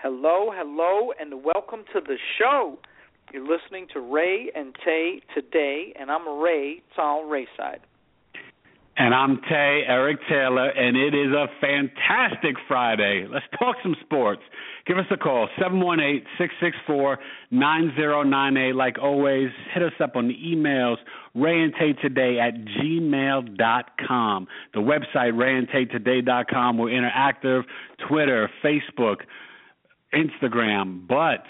Hello, hello, and welcome to the show. You're listening to Rae and Tay today, and I'm Ray, Tal Rayside. And I'm Tay, Eric Taylor, and it is a fantastic Friday. Let's talk some sports. Give us a call, 718-664-9098. Like always, hit us up on the emails, Rae and Tay today at gmail.com. The website, raeandtaytoday.com. We're interactive, Twitter, Facebook, Instagram, but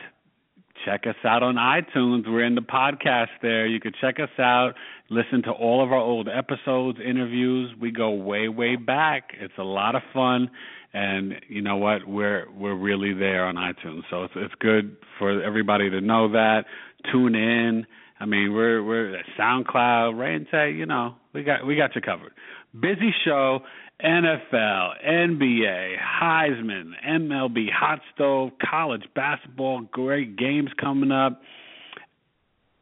check us out on iTunes. We're in the podcast there. You can check us out, listen to all of our old episodes, interviews. We go way, way back. It's a lot of fun, and you know what? We're we're really there on iTunes, so it's it's good for everybody to know that. Tune in. I mean, we're we're at SoundCloud, Rae and Tay. You know, we got we got you covered. Busy show. NFL, NBA, Heisman, MLB, hot stove, college basketball, great games coming up,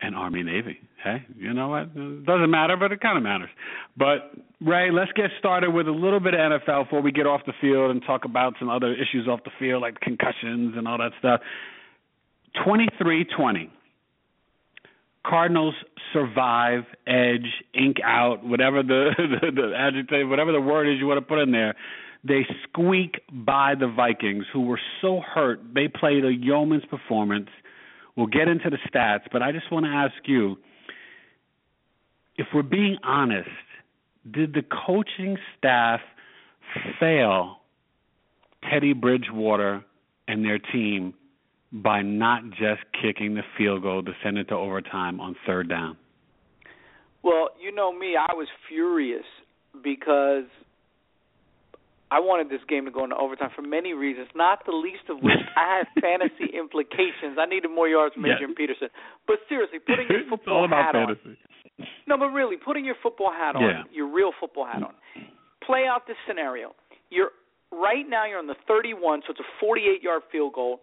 and Army Navy. Hey, you know what? It doesn't matter, but it kind of matters. But Ray, let's get started with a little bit of NFL before we get off the field and talk about some other issues off the field like concussions and all that stuff. Twenty-three twenty. Cardinals survive, edge, ink out, whatever the, the, the adjective, whatever the word is you want to put in there. They squeak by the Vikings, who were so hurt. They played a yeoman's performance. We'll get into the stats, but I just want to ask you if we're being honest, did the coaching staff fail Teddy Bridgewater and their team by not just kicking the field goal to send it to overtime on third down? Well, you know me, I was furious because I wanted this game to go into overtime for many reasons, not the least of which I had fantasy implications. I needed more yards from Adrian. Peterson. But seriously, putting your football hat fantasy. on. No, but really, putting your football hat on, yeah. your real football hat on. Play out this scenario. You're right now you're on the 31, so it's a 48-yard field goal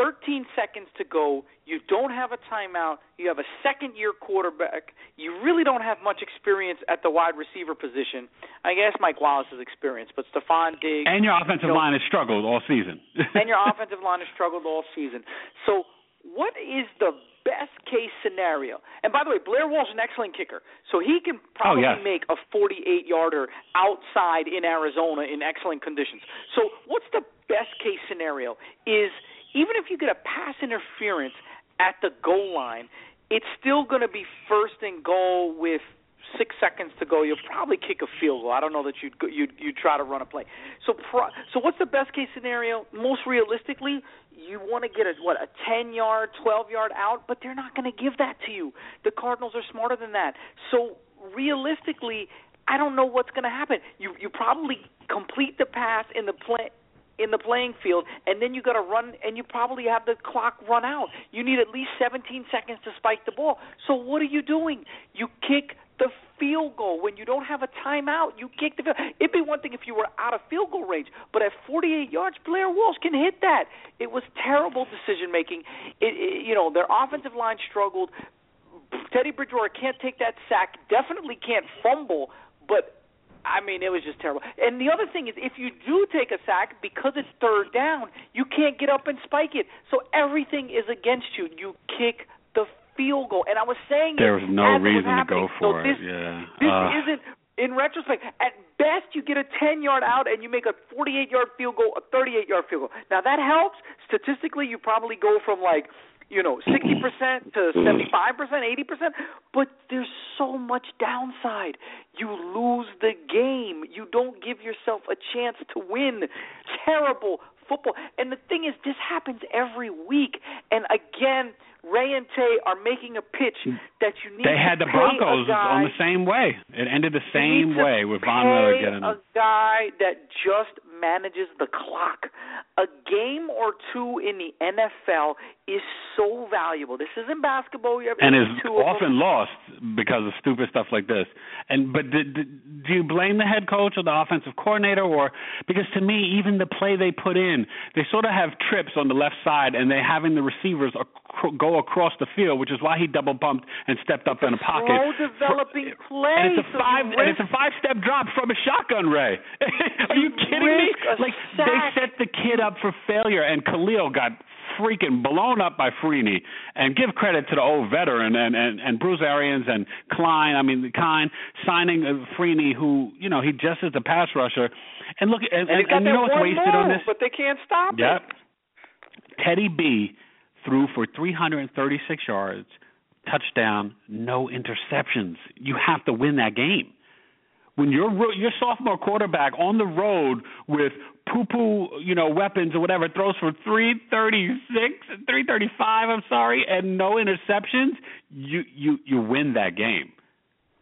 13 seconds to go. You don't have a timeout. You have a second year quarterback. You really don't have much experience at the wide receiver position. I guess Mike Wallace has experience, but Stefon Diggs. And your offensive you know, line has struggled all season. and your offensive line has struggled all season. So, what is the best case scenario? And by the way, Blair Walsh is an excellent kicker, so he can oh, probably oh, yes. make a 48 yarder outside in Arizona in excellent conditions. So, what's the best case scenario? Is even if you get a pass interference at the goal line, it's still going to be first and goal with six seconds to go. You'll probably kick a field goal. I don't know that you'd you'd you try to run a play. So pro, so what's the best case scenario? Most realistically, you want to get a what a ten yard, twelve yard out, but they're not going to give that to you. The Cardinals are smarter than that. So realistically, I don't know what's going to happen. You you probably complete the pass in the play in the playing field, and then you got to run, and you probably have the clock run out. You need at least 17 seconds to spike the ball. So what are you doing? You kick the field goal when you don't have a timeout. You kick the field. It'd be one thing if you were out of field goal range, but at 48 yards, Blair Walsh can hit that. It was terrible decision making. It, it, you know, their offensive line struggled. Teddy Bridgewater can't take that sack. Definitely can't fumble, but I mean, it was just terrible. And the other thing is, if you do take a sack because it's third down, you can't get up and spike it. So everything is against you. You kick the field goal. And I was saying there was no reason to go for so this, it. Yeah. This uh, isn't. In retrospect, at best you get a 10 yard out and you make a 48 yard field goal, a 38 yard field goal. Now that helps. Statistically, you probably go from like you know, 60% to mm. 75%, 80%, but there's so much downside. You lose the game. You don't give yourself a chance to win. Terrible football. And the thing is, this happens every week. And again, Ray and Tay are making a pitch mm. that you need. To do. They had the Broncos on the same way. It ended the same way with Von Miller getting a guy that just manages the clock. A game or two in the NFL is so valuable. This isn't basketball. You and is often lost because of stupid stuff like this. And but do, do you blame the head coach or the offensive coordinator, or because to me, even the play they put in, they sort of have trips on the left side, and they having the receivers go across the field, which is why he double bumped and stepped up it's in a pocket. Slow developing play. And it's a five and it's a five step drop from a shotgun, Ray. Are you kidding me? Like they set the kid up for failure, and Khalil got freaking blown up by Freeney. And give credit to the old veteran and and, and Bruce Arians and Keim. I mean, Keim signing uh, Freeney, who you know he just is a pass rusher. And look, and, and, and, and you know what's wasted move, on this? But they can't stop yep. it. Teddy B threw for 336 yards, touchdown, no interceptions. You have to win that game when your your sophomore quarterback on the road with poo poo, you know, weapons or whatever throws for 336, 335, I'm sorry, and no interceptions, you you you win that game.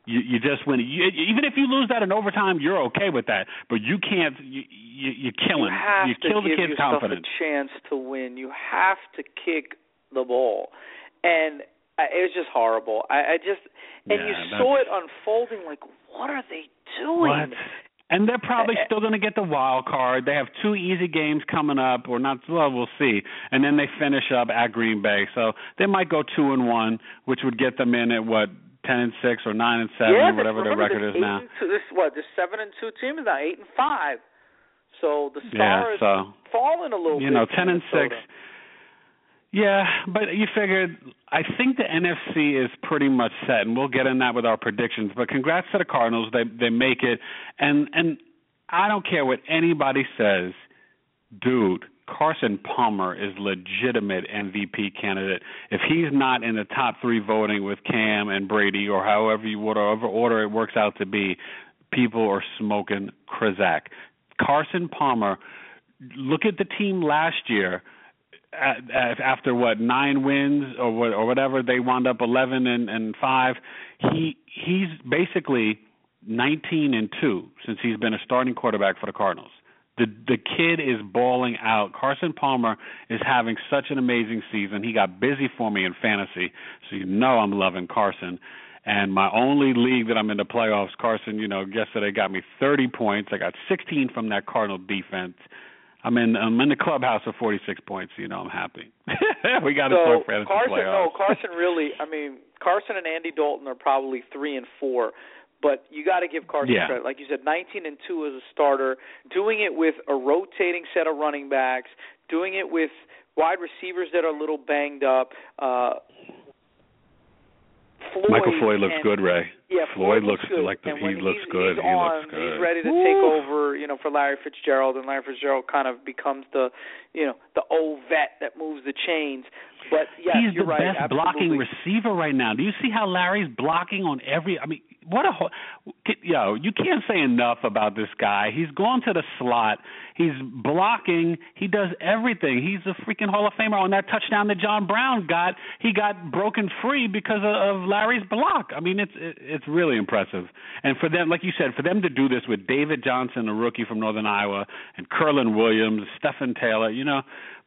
You you just win. You, even if you lose that in overtime, you're okay with that. But you can't. You, you you're killing. You have you to kill the give kid's confidence. a chance to win. You have to kick the ball, and uh, it was just horrible. I, I just and yeah, you saw it unfolding. Like, what are they doing? What? And they're probably still going to get the wild card. They have two easy games coming up, or not. Well, we'll see. And then they finish up at Green Bay, so they might go two and one, which would get them in at what ten and six or nine and seven, yeah, or whatever their record is now. Two, this what this seven and two team is now eight and five. So the star yeah, so, falling a little bit. you know, ten and Minnesota. six. Yeah, but you figured. I think the NFC is pretty much set, and we'll get in that with our predictions. But congrats to the Cardinals; they they make it, and and I don't care what anybody says, dude. Carson Palmer is legitimate MVP candidate. If he's not in the top three voting with Cam and Brady, or however you whatever order it works out to be, people are smoking Krizak. Carson Palmer. Look at the team last year after what nine wins or what or whatever they wound up 11 and and 5 he he's basically 19 and 2 since he's been a starting quarterback for the Cardinals the the kid is balling out Carson Palmer is having such an amazing season he got busy for me in fantasy so you know I'm loving Carson and my only league that I'm in the playoffs Carson you know yesterday got me 30 points I got 16 from that Cardinal defense I'm in I'm in the clubhouse with 46 points. You know I'm happy. we got to so talk fantasy Carson, playoffs. no, Carson really. I mean, Carson and Andy Dalton are probably three and four, but you got to give Carson yeah. credit. Like you said, 19 and two as a starter, doing it with a rotating set of running backs, doing it with wide receivers that are a little banged up. Uh, Floyd Michael Floyd looks and, good, Ray. Yeah, Floyd, Floyd looks good. like the, he looks he's, good. He's he on, looks good. He's ready to Woo. take over, you know, for Larry Fitzgerald, and Larry Fitzgerald kind of becomes the, you know, the old vet that moves the chains. But yes, he's the right. best absolutely. blocking receiver right now. Do you see how Larry's blocking on every? I mean, what a yo! You can't say enough about this guy. He's gone to the slot. He's blocking. He does everything. He's a freaking Hall of Famer. On that touchdown that John Brown got, he got broken free because of, of Larry's block. I mean, it's it's really impressive. And for them, like you said, for them to do this with David Johnson, a rookie from Northern Iowa, and Kerwynn Williams, Stepfan Taylor, you know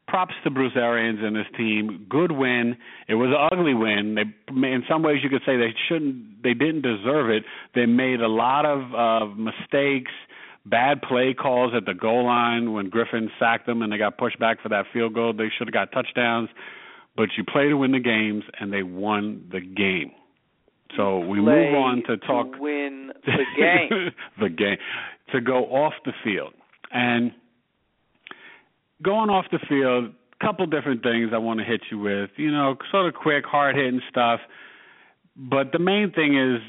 props to Bruce Arians and his team. Good win. It was an ugly win. They, in some ways, you could say they shouldn't, they didn't deserve it. They made a lot of uh, mistakes, bad play calls at the goal line when Griffen sacked them and they got pushed back for that field goal. They should have got touchdowns. But you play to win the games, and they won the game. So we play move on to talk. To win the game. the game to go off the field and going off the field, couple different things I want to hit you with. You know, sort of quick, hard hitting stuff. But the main thing is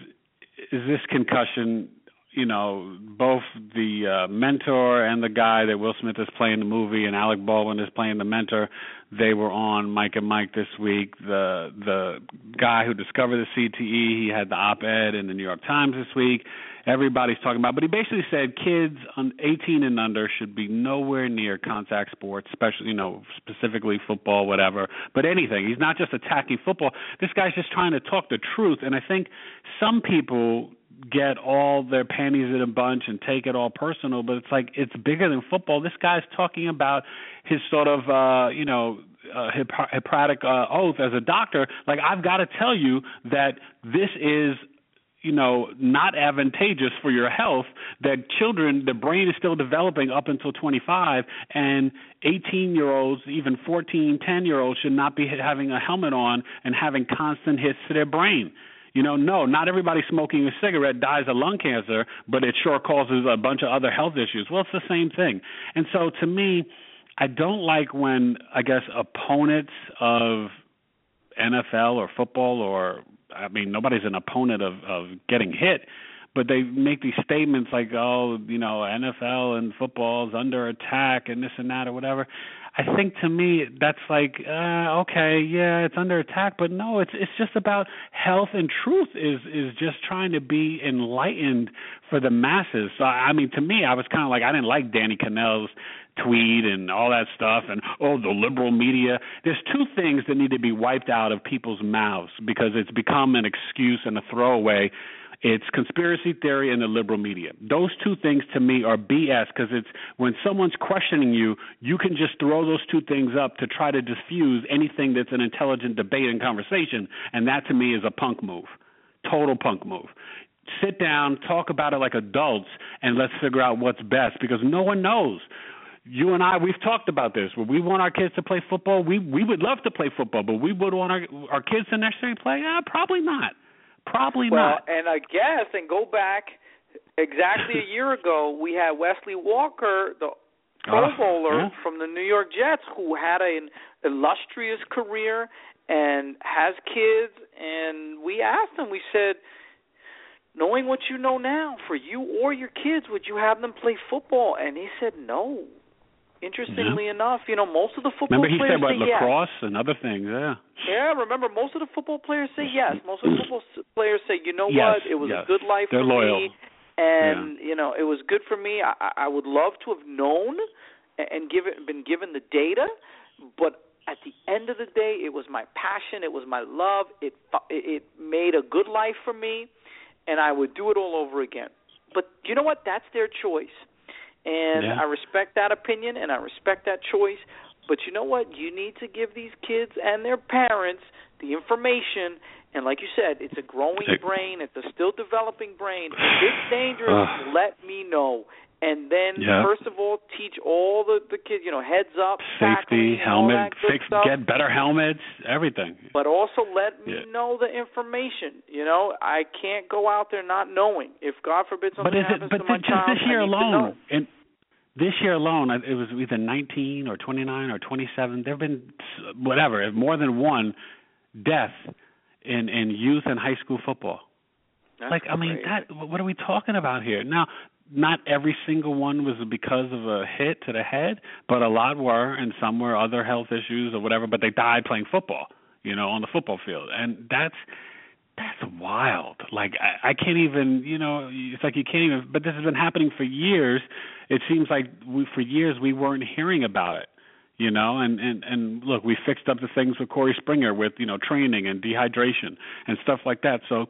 is this concussion. You know, both the uh, mentor and the guy that Will Smith is playing the movie, and Alec Baldwin is playing the mentor. They were on Mike and Mike this week. The the guy who discovered the CTE, he had the op-ed in the New York Times this week everybody's talking about. But he basically said kids on 18 and under should be nowhere near contact sports, especially you know specifically football, whatever. But anything. He's not just attacking football. This guy's just trying to talk the truth. And I think some people get all their panties in a bunch and take it all personal, but it's like it's bigger than football. This guy's talking about his sort of uh, you know uh, Hippocratic uh, oath as a doctor. Like I've got to tell you that this is you know not advantageous for your health that children the brain is still developing up until 25 and 18 year olds even 14 10 year olds should not be having a helmet on and having constant hits to their brain. You know no not everybody smoking a cigarette dies of lung cancer but it sure causes a bunch of other health issues. Well it's the same thing. And so to me i don't like when i guess opponents of NFL or football or I mean, nobody's an opponent of of getting hit, but they make these statements like, "Oh, you know, NFL and football is under attack and this and that or whatever." I think to me that's like, uh, okay, yeah, it's under attack, but no, it's it's just about health and truth is is just trying to be enlightened for the masses. So I mean, to me, I was kind of like I didn't like Danny Kanell's tweet and all that stuff and oh the liberal media. There's two things that need to be wiped out of people's mouths because it's become an excuse and a throwaway. It's conspiracy theory and the liberal media. Those two things to me are bs because it's when someone's questioning you you can just throw those two things up to try to diffuse anything that's an intelligent debate and conversation and that to me is a punk move. Total punk move. Sit down, talk about it like adults, and let's figure out what's best because no one knows you and I we've talked about this. We want our kids to play football? We we would love to play football, but we would want our our kids to necessarily play? Yeah, probably not. Probably well, not. and I guess and go back exactly a year ago, we had Wesley Walker, the Pro uh, Bowler yeah. from the New York Jets, who had an illustrious career and has kids. And we asked him, we said, knowing what you know now, for you or your kids, would you have them play football? And he said no. Interestingly yeah. enough, you know, most of the football remember he players said say lacrosse yes. and other things. Yeah. Yeah, remember most of the football players say yes. Most of the football players say, you know yes, what, it was yes. a good life They're for loyal. me, and yeah. you know, it was good for me. I, I would love to have known and given been given the data, but at the end of the day, it was my passion, it was my love. It it made a good life for me, and I would do it all over again. But you know what? That's their choice. And yeah. I respect that opinion and I respect that choice. But you know what? You need to give these kids and their parents the information. And like you said, it's a growing brain. It's a still developing brain. If it's dangerous, let me know. And then, yeah. first of all, teach all the the kids, you know, heads up, safety, helmet, fix, stuff. get better helmets, everything. But also let me Yeah. know the information. You know, I can't go out there not knowing. If God forbid something but is happens it? But to my just child, this year I need to alone, and this year alone, it was either 19 or 29 or 27. There've been whatever, more than one death in in youth and high school football. That's like I mean, that what are we talking about here? Now, not every single one was because of a hit to the head, but a lot were, and some were other health issues or whatever. But they died playing football, you know, on the football field, and that's that's wild. Like I, I can't even, you know, it's like you can't even. But this has been happening for years. It seems like we, for years we weren't hearing about it, you know. And and and look, we fixed up the things with Korey Stringer with you know training and dehydration and stuff like that. So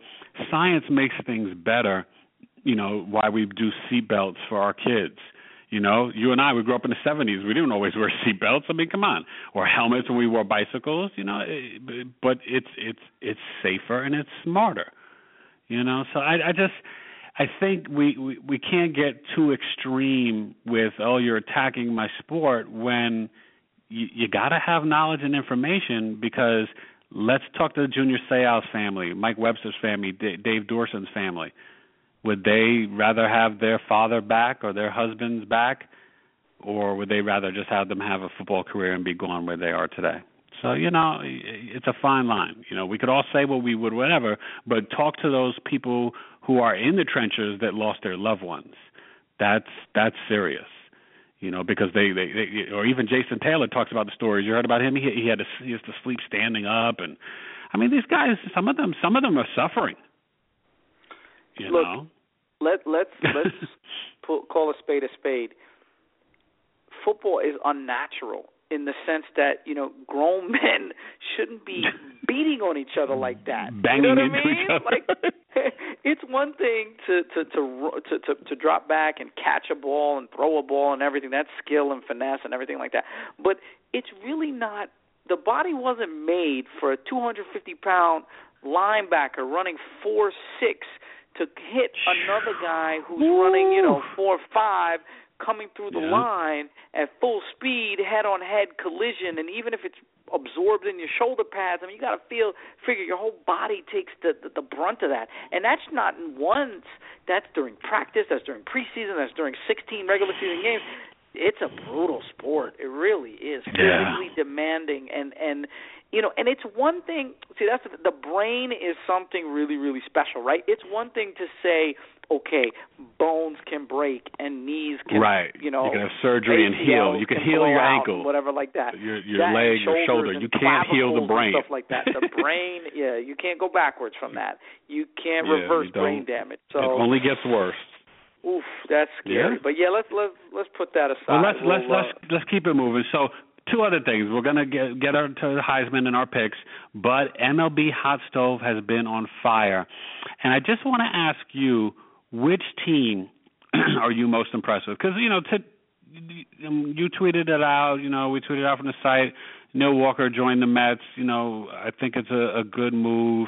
science makes things better. You know why we do seatbelts for our kids. You know, you and I, we grew up in the '70s. We didn't always wear seatbelts. I mean, come on, or helmets when we wore bicycles. You know, it, but it's it's it's safer and it's smarter. You know, so I, I just I think we, we we can't get too extreme with oh you're attacking my sport when you, you got to have knowledge and information because let's talk to the Junior Seau's family, Mike Webster's family, D- Dave Duerson's family. Would they rather have their father back or their husbands back, or would they rather just have them have a football career and be gone where they are today? So you know, it's a fine line. You know, we could all say what we would, whatever, but talk to those people who are in the trenches that lost their loved ones. That's that's serious. You know, because they, they, they or even Jason Taylor talks about the stories. You heard about him? He he had to he has to sleep standing up, and I mean these guys. Some of them some of them are suffering. You Look, know. Let let's let's pull, call a spade a spade. Football is unnatural in the sense that you know grown men shouldn't be beating on each other like that. Banging you know what I mean? Like it's one thing to to to to to, to drop back and catch a ball and throw a ball and everything. That's skill and finesse and everything like that. But it's really not. The body wasn't made for a 250 pound linebacker running four six to hit another guy who's Ooh. running, you know, four or five coming through the line at full speed, head on head collision, and even if it's absorbed in your shoulder pads, I mean, you got to feel, figure your whole body takes the, the the brunt of that, and that's not once. That's during practice. That's during preseason. That's during 16 regular season games. It's a brutal sport. It really is physically yeah. demanding, and and you know, and it's one thing. See, that's the, the brain is something really, really special, right? It's one thing to say, okay, bones can break and knees can, right? You know, you can have surgery and heal. You can, can heal your ankle, whatever like that. Your your that leg, your shoulder. You can't heal the brain. Stuff like that. The brain, yeah, you can't go backwards from that. You can't yeah, reverse you brain damage. So it only gets worse. Oof, that's scary. Yeah. But yeah, let's let's let's put that aside. Well, let's we'll, let's uh, let's let's keep it moving. So two other things. We're going to get get our, to Heisman and our picks, but MLB Hot Stove has been on fire, and I just want to ask you which team are you most impressed with? Because you know, to, you tweeted it out. You know, we tweeted it out from the site. Neil Walker joined the Mets. You know, I think it's a, a good move.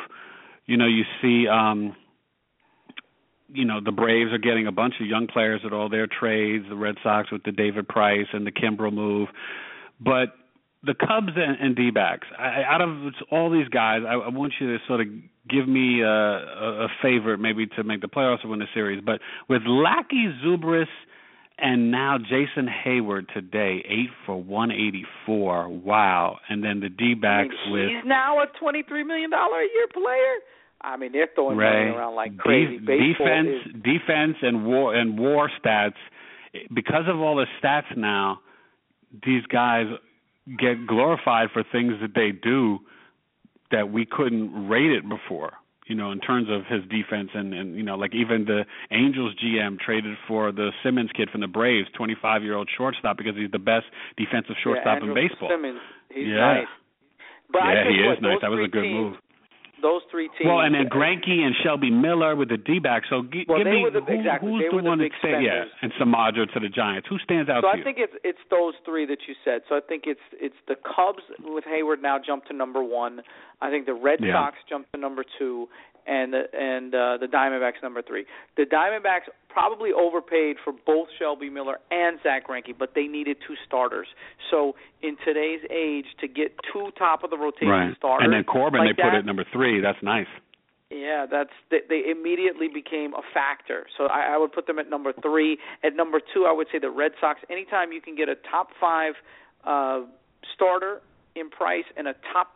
You know, you see. um you know the Braves are getting a bunch of young players at all their trades. The Red Sox with the David Price and the Kimbrel move. But the Cubs and, and D-backs, I, out of all these guys, I, I want you to sort of give me a, a, a favorite, maybe to make the playoffs or win the series. But with Lackey, Zobrist, and now Jason Heyward today, eight for one eighty four. Wow! And then the D backs with he's now a twenty three million dollar a year player. I mean, they're throwing Ray, money around like crazy. De- defense, is... defense, and war and war stats. Because of all the stats now, these guys get glorified for things that they do that we couldn't rate it before you know, in terms of his defense and and you know, like even the Angels GM traded for the Simmons kid from the Braves, 25 year old shortstop because he's the best defensive shortstop yeah, in baseball. Simmons, he's yeah. nice. But yeah, he is nice. That was a good teams, move those three teams. Well, and then Greinke and Shelby Miller with the D-back. So g- well, give me the, who, exactly. who's they the one the that stands? Yeah, and Samardzija to the Giants. Who stands out so I you? think it's it's those three that you said. So I think it's it's the Cubs with Heyward now jump to number one. I think the Red yeah. Sox jump to number two, and the and uh, the Diamondbacks number three. The Diamondbacks probably overpaid for both Shelby Miller and Zach Greinke, but they needed two starters. So in today's age, to get two top of the rotation right. starters, and then Corbin like they put that, at number three. That's nice. Yeah, that's they, they immediately became a factor. So I, I would put them at number three. At number two, I would say the Red Sox. Anytime you can get a top five uh, starter in price and a top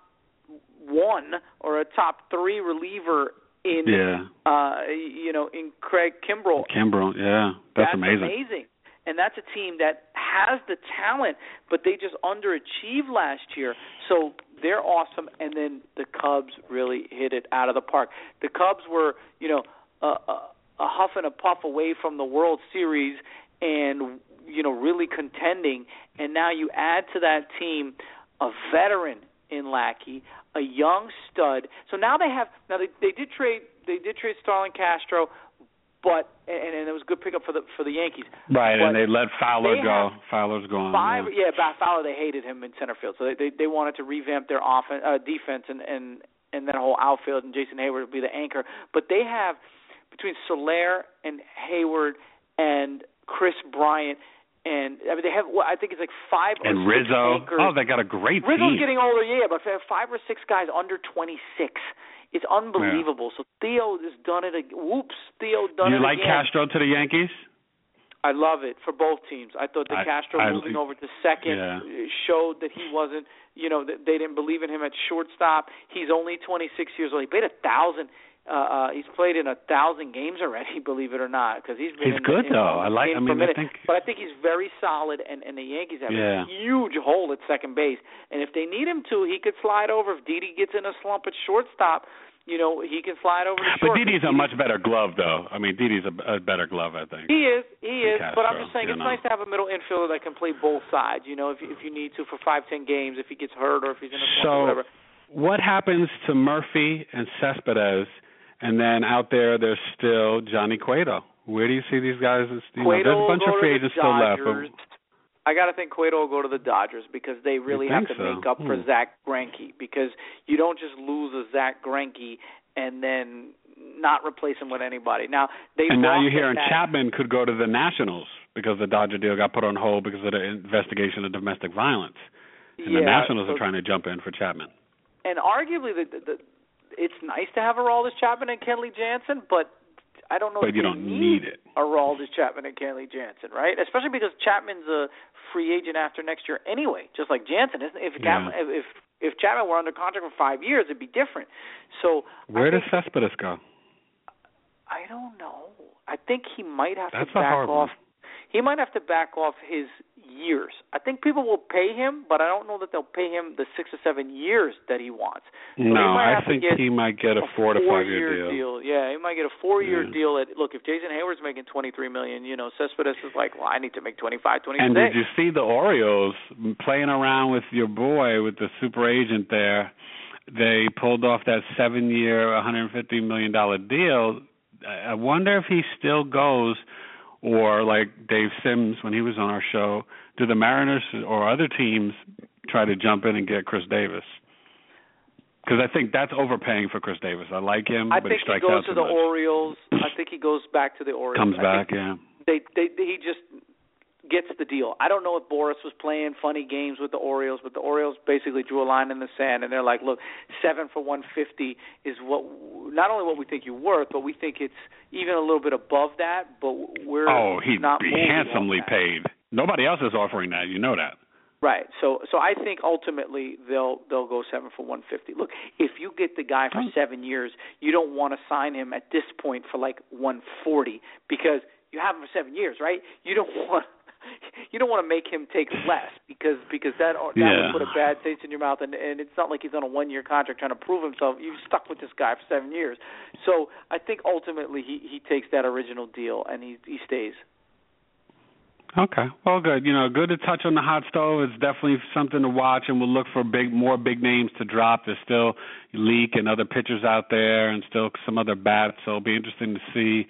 one or a top three reliever in yeah. uh you know in Craig Kimbrel. Kimbrel, yeah. That's, that's amazing. amazing. And that's a team that has the talent, but they just underachieved last year. So they're awesome, and then the Cubs really hit it out of the park. The Cubs were, you know, a, a, a huff and a puff away from the World Series, and you know, really contending. And now you add to that team a veteran in Lackey, a young stud. So now they have now they they did trade they did trade Starlin Castro, but and, and it was a good pickup for the for the Yankees. Right, but and they let Fowler they go. Fowler's gone. Five, yeah. yeah, Fowler they hated him in center field, so they they, they wanted to revamp their offense, uh, defense, and and and that whole outfield, and Jason Heyward would be the anchor. But they have between Soler and Heyward and Kris Bryant. And I mean, they have. Well, I think it's like five and or Rizzo. six anchors. Oh, they got a great Rizzo's team. getting older, yeah, but five or six guys under 26 it's unbelievable. Yeah. So Theo has done it. Whoops, Theo done it. Do you like again. Castro to the Yankees? I love it for both teams. I thought that I, Castro I, moving over to second yeah. showed that he wasn't, you know, that they didn't believe in him at shortstop. He's only 26 years old. He played a thousand. Uh, uh, he's played in a thousand games already, believe it or not, because he's been. He's in, good in, though. I like. I mean, I think. But I think he's very solid, and and the Yankees have yeah. a huge hole at second base. And if they need him to, he could slide over. If Didi gets in a slump at shortstop, you know, he can slide over to But short. Didi's a much better glove, though. I mean, Didi's a, a better glove, I think. He is, he is. Castro, but I'm just saying, it's know. nice to have a middle infielder that can play both sides. You know, if if you need to for five, ten games, if he gets hurt or if he's in a slump so, or whatever. what happens to Murphy and Cespedes And then out there, there's still Johnny Cueto. Where do you see these guys? You know, there's a bunch of free agents still left. But I got to think Cueto will go to the Dodgers because they really have to so? make up for Hmm. Zach Greinke because you don't just lose a Zach Greinke and then not replace him with anybody. Now they and now you're hearing that- Chapman could go to the Nationals because the Dodger deal got put on hold because of the investigation of domestic violence. And yeah, the Nationals so- are trying to jump in for Chapman. and arguably the, the, the it's nice to have Aroldis Chapman and Kenley Jansen, but I don't know But if you they don't need need it. Aroldis Chapman and Kenley Jansen, right? Especially because Chapman's a free agent after next year anyway, just like Jansen. Isn't if Yeah. Chapman, if if Chapman were under contract for five years, it'd be different. So Where I does think, Cespedes go? I don't know. I think he might have That's to back off. one. He might have to back off his years. I think people will pay him, but I don't know that they'll pay him the six or seven years that he wants. So no, I think he might get a four to five year deal. Yeah, he might get a four-year Yeah. deal. At look, if Jason Heyward's making twenty-three million, you know, Cespedes is like, well, I need to make twenty-five, twenty-six. And did you see the Orioles playing around with your boy with the super agent there? They pulled off that seven-year, 150 million dollar deal. I wonder if he still goes, or like Dave Sims when he was on our show, do the Mariners or other teams try to jump in and get Chris Davis? Because I think that's overpaying for Chris Davis. I like him, I but think he strikes goes out to the much. Orioles. I think he goes back to the Orioles. Comes I back, yeah. They, they, he just gets the deal. I don't know if Boras was playing funny games with the Orioles, but the Orioles basically drew a line in the sand, and they're like, "Look, seven for one fifty is what not only what we think you're worth, but we think it's even a little bit above that. But we're Oh, he'd not be handsomely paid. Nobody else is offering that. You know that. Right. So so I think ultimately they'll they'll go seven for one fifty. Look, if you get the guy for seven years, you don't want to sign him at this point for like one forty because you have him for seven years, right? You don't want you don't want to make him take less because because that that Yeah. would put a bad taste in your mouth and and it's not like he's on a one year contract trying to prove himself. You've stuck with this guy for seven years. So I think ultimately he he takes that original deal and he he stays. Okay. Well, good. You know, good to touch on the hot stove. It's definitely something to watch, and we'll look for big, more big names to drop. There's still Leake and other pitchers out there, and still some other bats. So it'll be interesting to see,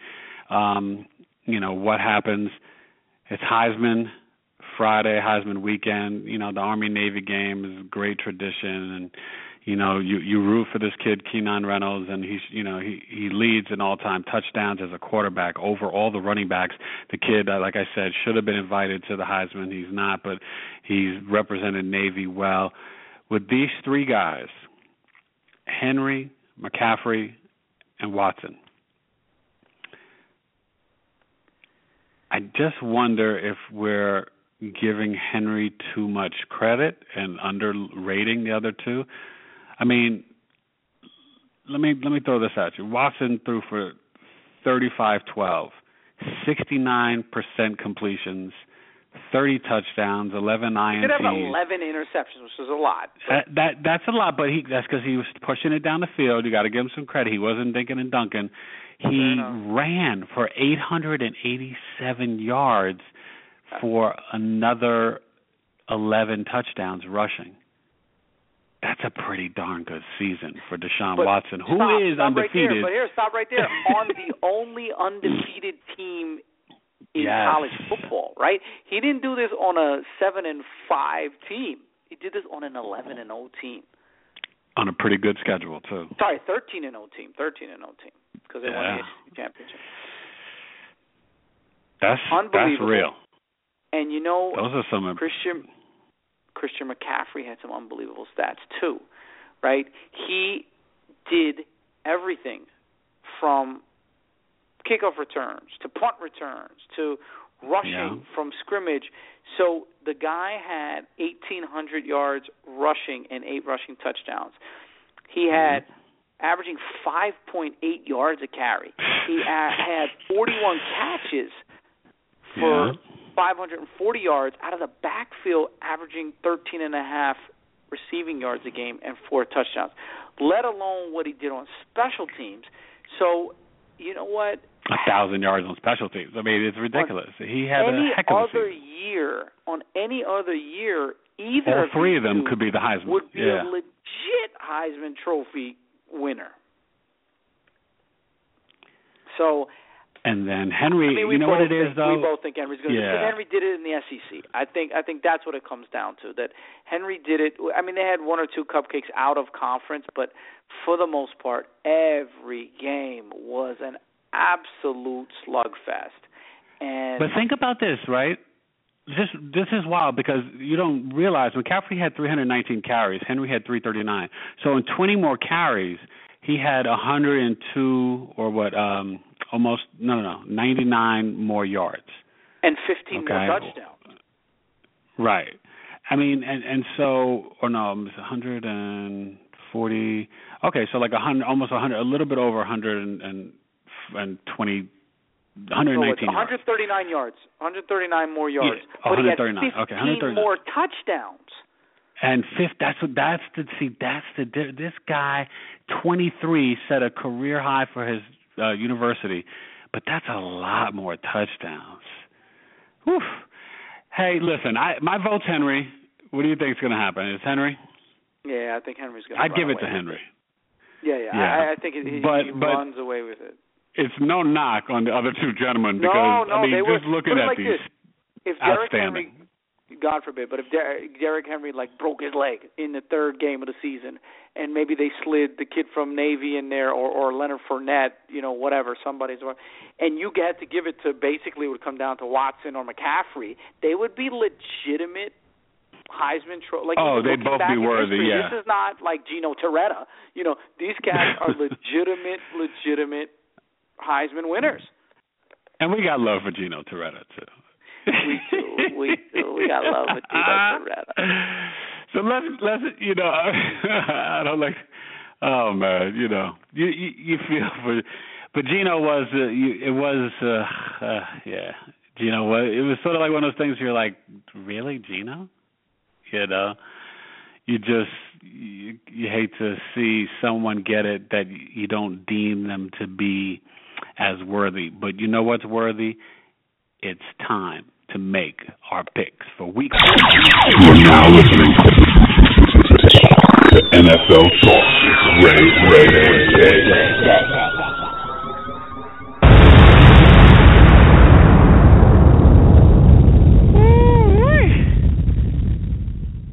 um, you know, what happens. It's Heisman Friday, Heisman weekend. You know, the Army Navy game is a great tradition, and you know, you you root for this kid Keenan Reynolds, and he's you know he he leads in all time touchdowns as a quarterback over all the running backs. The kid, uh, like I said, should have been invited to the Heisman. He's not, but he's represented Navy well. With these three guys, Henry, McCaffrey, and Watson. I just wonder if we're giving Henry too much credit and underrating the other two. I mean, let me let me throw this at you. Watson threw for 35-12, 69% completions, 30 touchdowns, 11 He INTs. did have eleven interceptions, which is a lot. That, that that's a lot, but he that's because he was pushing it down the field. You got to give him some credit. He wasn't dinking and dunking. He ran for 887 yards for another 11 touchdowns rushing. That's a pretty darn good season for Deshaun But Watson, who stop, is stop Right undefeated. there, but here, stop right there. On the only undefeated team in Yes. college football, right? He didn't do this on a seven and five team. He did this on an eleven and O team. on a pretty good schedule too. Sorry, thirteen and O team. Thirteen and O team because they won the ACC championship. That's that's Unbelievable. real. And you know, Those are some Christian Christian McCaffrey had some unbelievable stats too, right? He did everything from kickoff returns to punt returns to rushing Yeah. from scrimmage. So the guy had 1,800 yards rushing and eight rushing touchdowns. He mm-hmm. had averaging 5.8 yards a carry. He had 41 catches for Yeah. 540 yards out of the backfield, averaging 13 and a half receiving yards a game and four touchdowns. Let alone what he did on special teams. So, you know what? a thousand yards on special teams. I mean, it's ridiculous. He had any a heck of a other season. year, on any other year, either All three of them could be the Heisman. would be yeah. a legit Heisman Trophy winner. So and then Henry, I mean, you know what it think, is though. We both think Henry's going to. Yeah. Henry did it in the SEC. I think. I think that's what it comes down to. That Henry did it. I mean, they had one or two cupcakes out of conference, but for the most part, every game was an absolute slugfest. And but think about this, right? This this is wild because you don't realize McCaffrey had 319 carries, Henry had 339. So in 20 more carries, he had 102 or what? um almost no no no 99 more yards and 15 okay. more touchdowns. Right. I mean, and and so or no, it's 140. Okay, so like a hundred, almost 100, a little bit over 100 and and 20. 119 so 139 yards. 139 more yards. Yeah, 139. But he had 15 okay, 139. more touchdowns. And fifth, that's what that's the see that's the this guy 23 set a career high for his uh, university, but that's a lot more touchdowns. Whew. Hey, listen, I my vote's Henry. What do you think is going to happen? Is Henry? Yeah, I think Henry's going to. I'd give it to Henry. Yeah, yeah, yeah. I, I think it, he, but, he but runs away with it. It's no knock on the other two gentlemen because no, no, I mean, just were, looking at like these, this. if Derrick outstanding. Henry, God forbid, but if Der- Derrick Henry like broke his leg in the third game of the season, and maybe they slid the kid from Navy in there, or or Leonard Fournette, you know, whatever, somebody's, and you get to give it to basically it would come down to Watson or McCaffrey, they would be legitimate Heisman tro- like oh, they'd both be worthy. history, Yeah, this is not like Gino Torretta. You know, these cats are legitimate, legitimate Heisman winners. And we got love for Gino Torretta too. We do. We do. We got love for Gino Torretta. So let's let's you know I don't like oh man you know you you, you feel for but Gino was uh, you, it was uh, uh yeah Gino was it was sort of like one of those things you're like really Gino you know you just you, you hate to see someone get it that you don't deem them to be as worthy but you know what's worthy it's time to make our picks for week One. You are now listening to NFL Talk with Ray Ray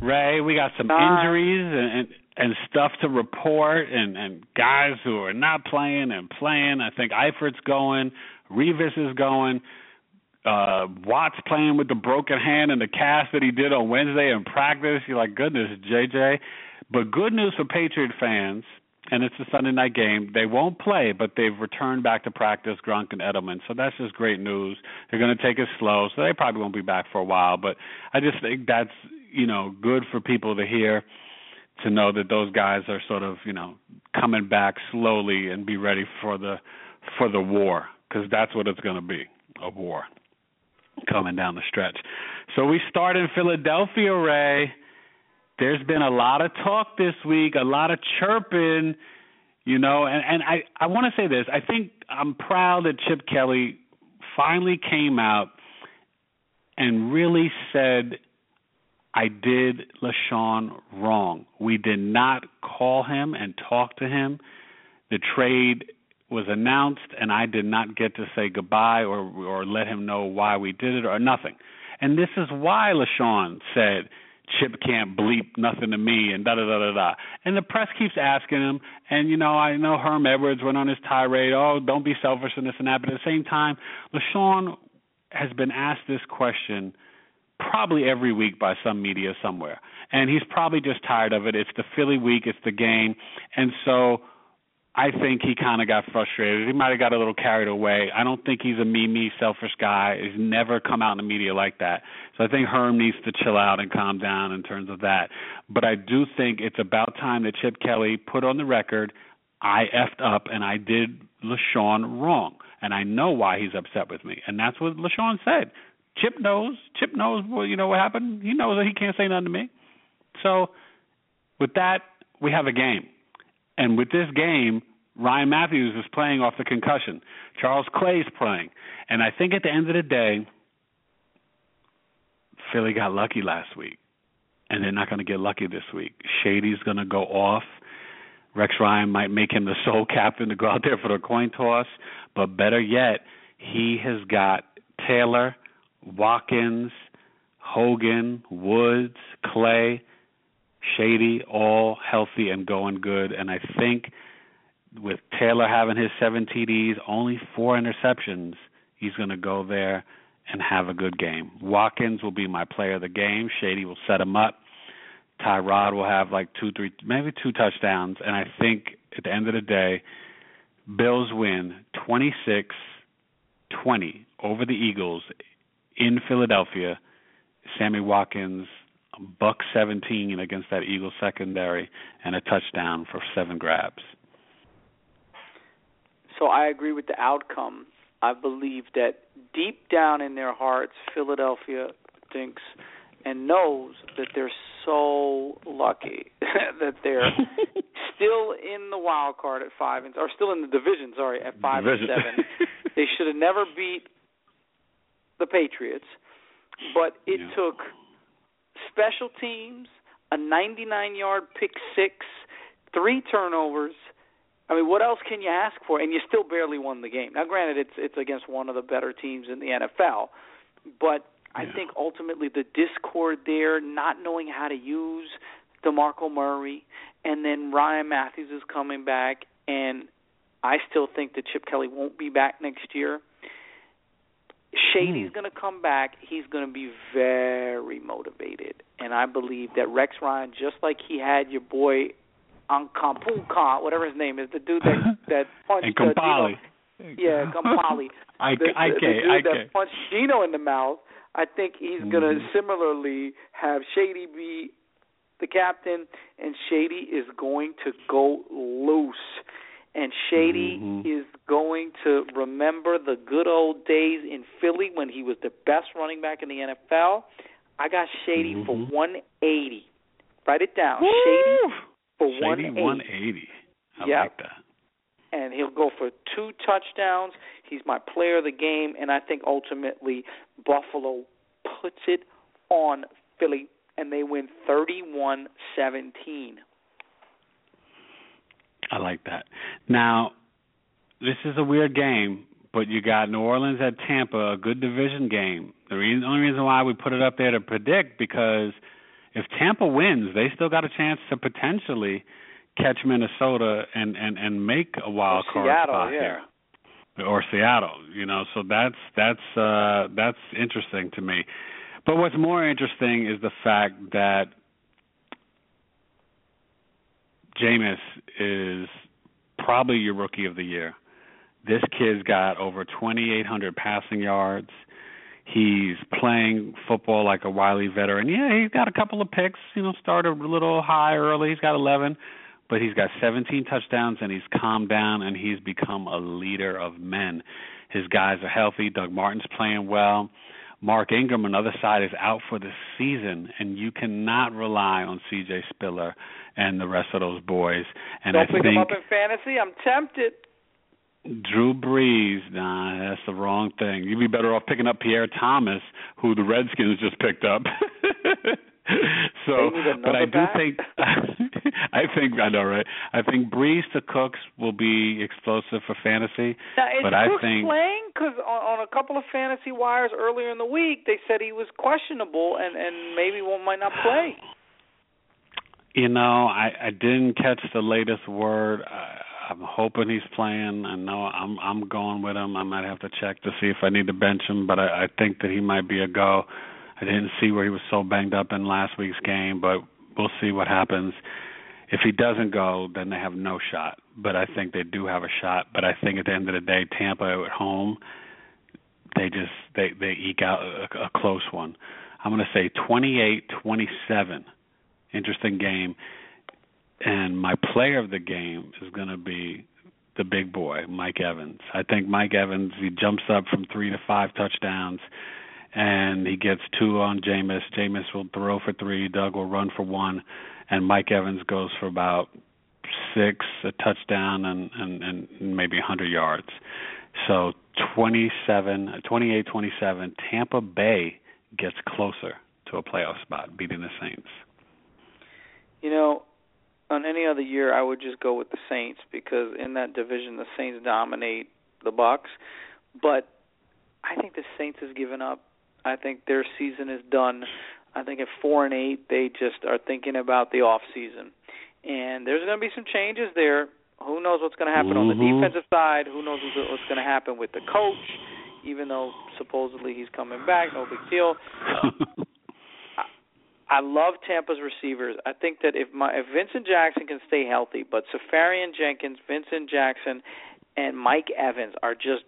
Ray, we got some injuries and, and and stuff to report, and and guys who are not playing and playing. I think Eifert's going, Revis is going. Uh, Watt's playing with the broken hand and the cast that he did on Wednesday in practice. You're like, goodness, JJ. But good news for Patriot fans, and it's a Sunday night game. They won't play, but they've returned back to practice, Gronk and Edelman. So that's just great news. They're going to take it slow, so they probably won't be back for a while. But I just think that's you know good for people to hear, to know that those guys are sort of you know coming back slowly and be ready for the for the war because that's what it's going to be a war coming down the stretch. So we start in Philadelphia, Ray. There's been a lot of talk this week, a lot of chirping, you know, and, and I, I want to say this. I think I'm proud that Chip Kelly finally came out and really said, I did LeSean wrong. We did not call him and talk to him. The trade was announced and I did not get to say goodbye or or let him know why we did it or nothing. And this is why LeSean said Chip can't bleep nothing to me and da da da da da. And the press keeps asking him and you know, I know Herm Edwards went on his tirade, oh, don't be selfish and this and that, but at the same time, LeSean has been asked this question probably every week by some media somewhere. And he's probably just tired of it. It's the Philly week, it's the game. And so I think he kind of got frustrated. He might have got a little carried away. I don't think he's a me, me, selfish guy. He's never come out in the media like that. So I think Herm needs to chill out and calm down in terms of that. But I do think it's about time that Chip Kelly put on the record, I effed up and I did LeSean wrong. And I know why he's upset with me. And that's what LeSean said. Chip knows. Chip knows what you know what happened. He knows that he can't say nothing to me. So with that, we have a game. And with this game, Ryan Mathews is playing off the concussion. Charles Clay's playing. And I think at the end of the day, Philly got lucky last week. And they're not going to get lucky this week. Shady's going to go off. Rex Ryan might make him the sole captain to go out there for the coin toss, but better yet, he has got Taylor, Watkins, Hogan, Woods, Clay, Shady, all healthy and going good. And I think with Taylor having his seven TDs, only four interceptions, he's going to go there and have a good game. Watkins will be my player of the game. Shady will set him up. Tyrod will have like two, three, maybe two touchdowns. And I think at the end of the day, Bills win 26 20 over the Eagles in Philadelphia. Sammy Watkins, buck 17 against that Eagles secondary, and a touchdown for seven grabs. So I agree with the outcome. I believe that deep down in their hearts, Philadelphia thinks and knows that they're so lucky that they're still in the wild card at five and or still in the division, sorry, at five division. and seven. they should have never beat the Patriots, but it Yeah. took special teams, a 99-yard pick six, three turnovers. I mean, what else can you ask for? And you still barely won the game. Now, granted, it's it's against one of the better teams in the NFL, but I Yeah. think ultimately the discord there, not knowing how to use DeMarco Murray, and then Ryan Mathews is coming back, and I still think that Chip Kelly won't be back next year. Shady's Hmm. going to come back. He's going to be very motivated, and I believe that Rex Ryan, just like he had your boy Ankampunka, whatever his name is, the dude that that punched and uh, Dino- yeah, Kampali. I, the, I, the, the okay, dude I, that punched Geno in the mouth. I think he's gonna Mhm. similarly have Shady be the captain, and Shady is going to go loose. And Shady Mhm. is going to remember the good old days in Philly when he was the best running back in the NFL. I got Shady for Mhm. 180. Write it down. Shady for Shady 180. 180. I Yep. like that. and he'll go for two touchdowns. He's my player of the game, and I think ultimately Buffalo puts it on Philly, and they win 31-17. I like that. Now, this is a weird game, but you got New Orleans at Tampa, a good division game. The reason, only reason why we put it up there to predict because if Tampa wins, they still got a chance to potentially catch Minnesota and and and make a wild Or card Seattle, spot yeah. here. Or Seattle, you know, so that's that's uh that's interesting to me. But what's more interesting is the fact that Jameis is probably your rookie of the year. This kid's got over 2,800 passing yards. He's playing football like a wily veteran. Yeah, he's got a couple of picks. You know, started a little high early. He's got 11, but he's got 17 touchdowns and he's calmed down and he's become a leader of men. His guys are healthy. Doug Martin's playing well. Mark Ingram, on the other side, is out for the season, and you cannot rely on C.J. Spiller and the rest of those boys. And Don't I pick think him up in fantasy. I'm tempted. Drew Brees, nah, that's the wrong thing. You'd be better off picking up Pierre Thomas, who the Redskins just picked up. so, but I do back? think, I think I know, right? I think Brees to Cooks will be explosive for fantasy. Now, is But I think- playing? Because on, on a couple of fantasy wires earlier in the week, they said he was questionable and and maybe one might not play. You know, I I didn't catch the latest word. I, I'm hoping he's playing. I know I'm I'm going with him. I might have to check to see if I need to bench him, but I, I think that he might be a go. I didn't see where he was so banged up in last week's game, but we'll see what happens. If he doesn't go, then they have no shot. But I think they do have a shot. But I think at the end of the day, Tampa at home, they just they they eke out a, a close one. I'm going to say 28-27 interesting game. And my player of the game is going to be the big boy, Mike Evans. I think Mike Evans, he jumps up from three to five touchdowns, and he gets two on Jameis. Jameis will throw for three. Doug will run for one, and Mike Evans goes for about six, a touchdown, and and, and maybe 100 yards. So 27, 28-27, Tampa Bay gets closer to a playoff spot, beating the Saints. You know, on any other year, I would just go with the Saints because in that division, the Saints dominate the Bucks. But I think the Saints has given up. I think their season is done. I think at four and eight, they just are thinking about the off season, and there's going to be some changes there. Who knows what's going to happen mm-hmm. on the defensive side? Who knows what's going to happen with the coach? Even though supposedly he's coming back, no big deal. I love Tampa's receivers. I think that if my if Vincent Jackson can stay healthy, but Seferian Jenkins, Vincent Jackson, and Mike Evans are just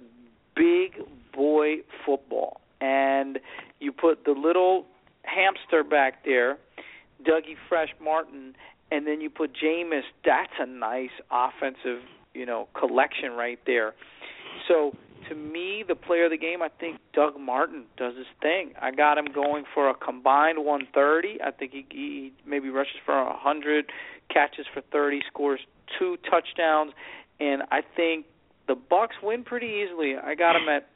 big boy football. And you put the little hamster back there, Dougie Fresh Martin, and then you put Jameis. That's a nice offensive, you know, collection right there. So to me, the player of the game, I think Doug Martin does his thing. I got him going for a combined 130. I think he, he maybe rushes for a 100, catches for 30, scores two touchdowns, and I think the Bucks win pretty easily. I got him at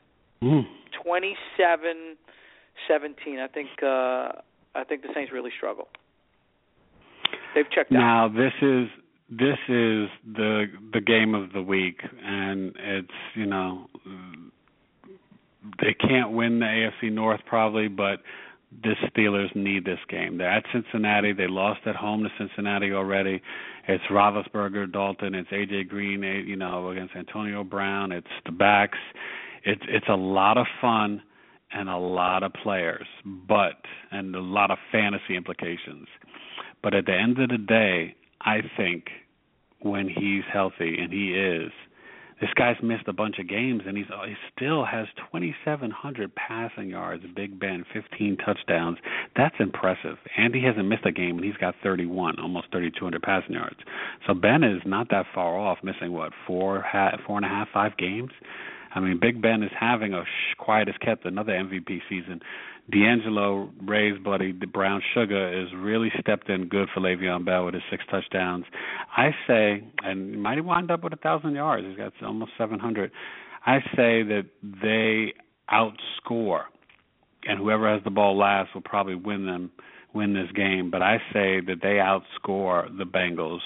mm. 27 17. I think uh I think the Saints really struggle. They've checked out. Now this is this is the the game of the week, and it's you know they can't win the AFC North probably, but the Steelers need this game. They're at Cincinnati. They lost at home to Cincinnati already. It's Roethlisberger, Dalton. It's AJ Green. You know against Antonio Brown. It's the backs. It's it's a lot of fun and a lot of players, but and a lot of fantasy implications. But at the end of the day, I think when he's healthy, and he is. This guy's missed a bunch of games, and he's he still has 2,700 passing yards. Big Ben, 15 touchdowns. That's impressive. And he hasn't missed a game, and he's got 31, almost 3,200 passing yards. So Ben is not that far off, missing what four, four and a half, five games. I mean, Big Ben is having a sh- quiet as kept another MVP season. DeAngelo Ray's buddy, the Brown Sugar, is really stepped in good for Le'Veon Bell with his six touchdowns. I say, and he might wind up with a thousand yards. He's got almost 700. I say that they outscore, and whoever has the ball last will probably win them win this game. But I say that they outscore the Bengals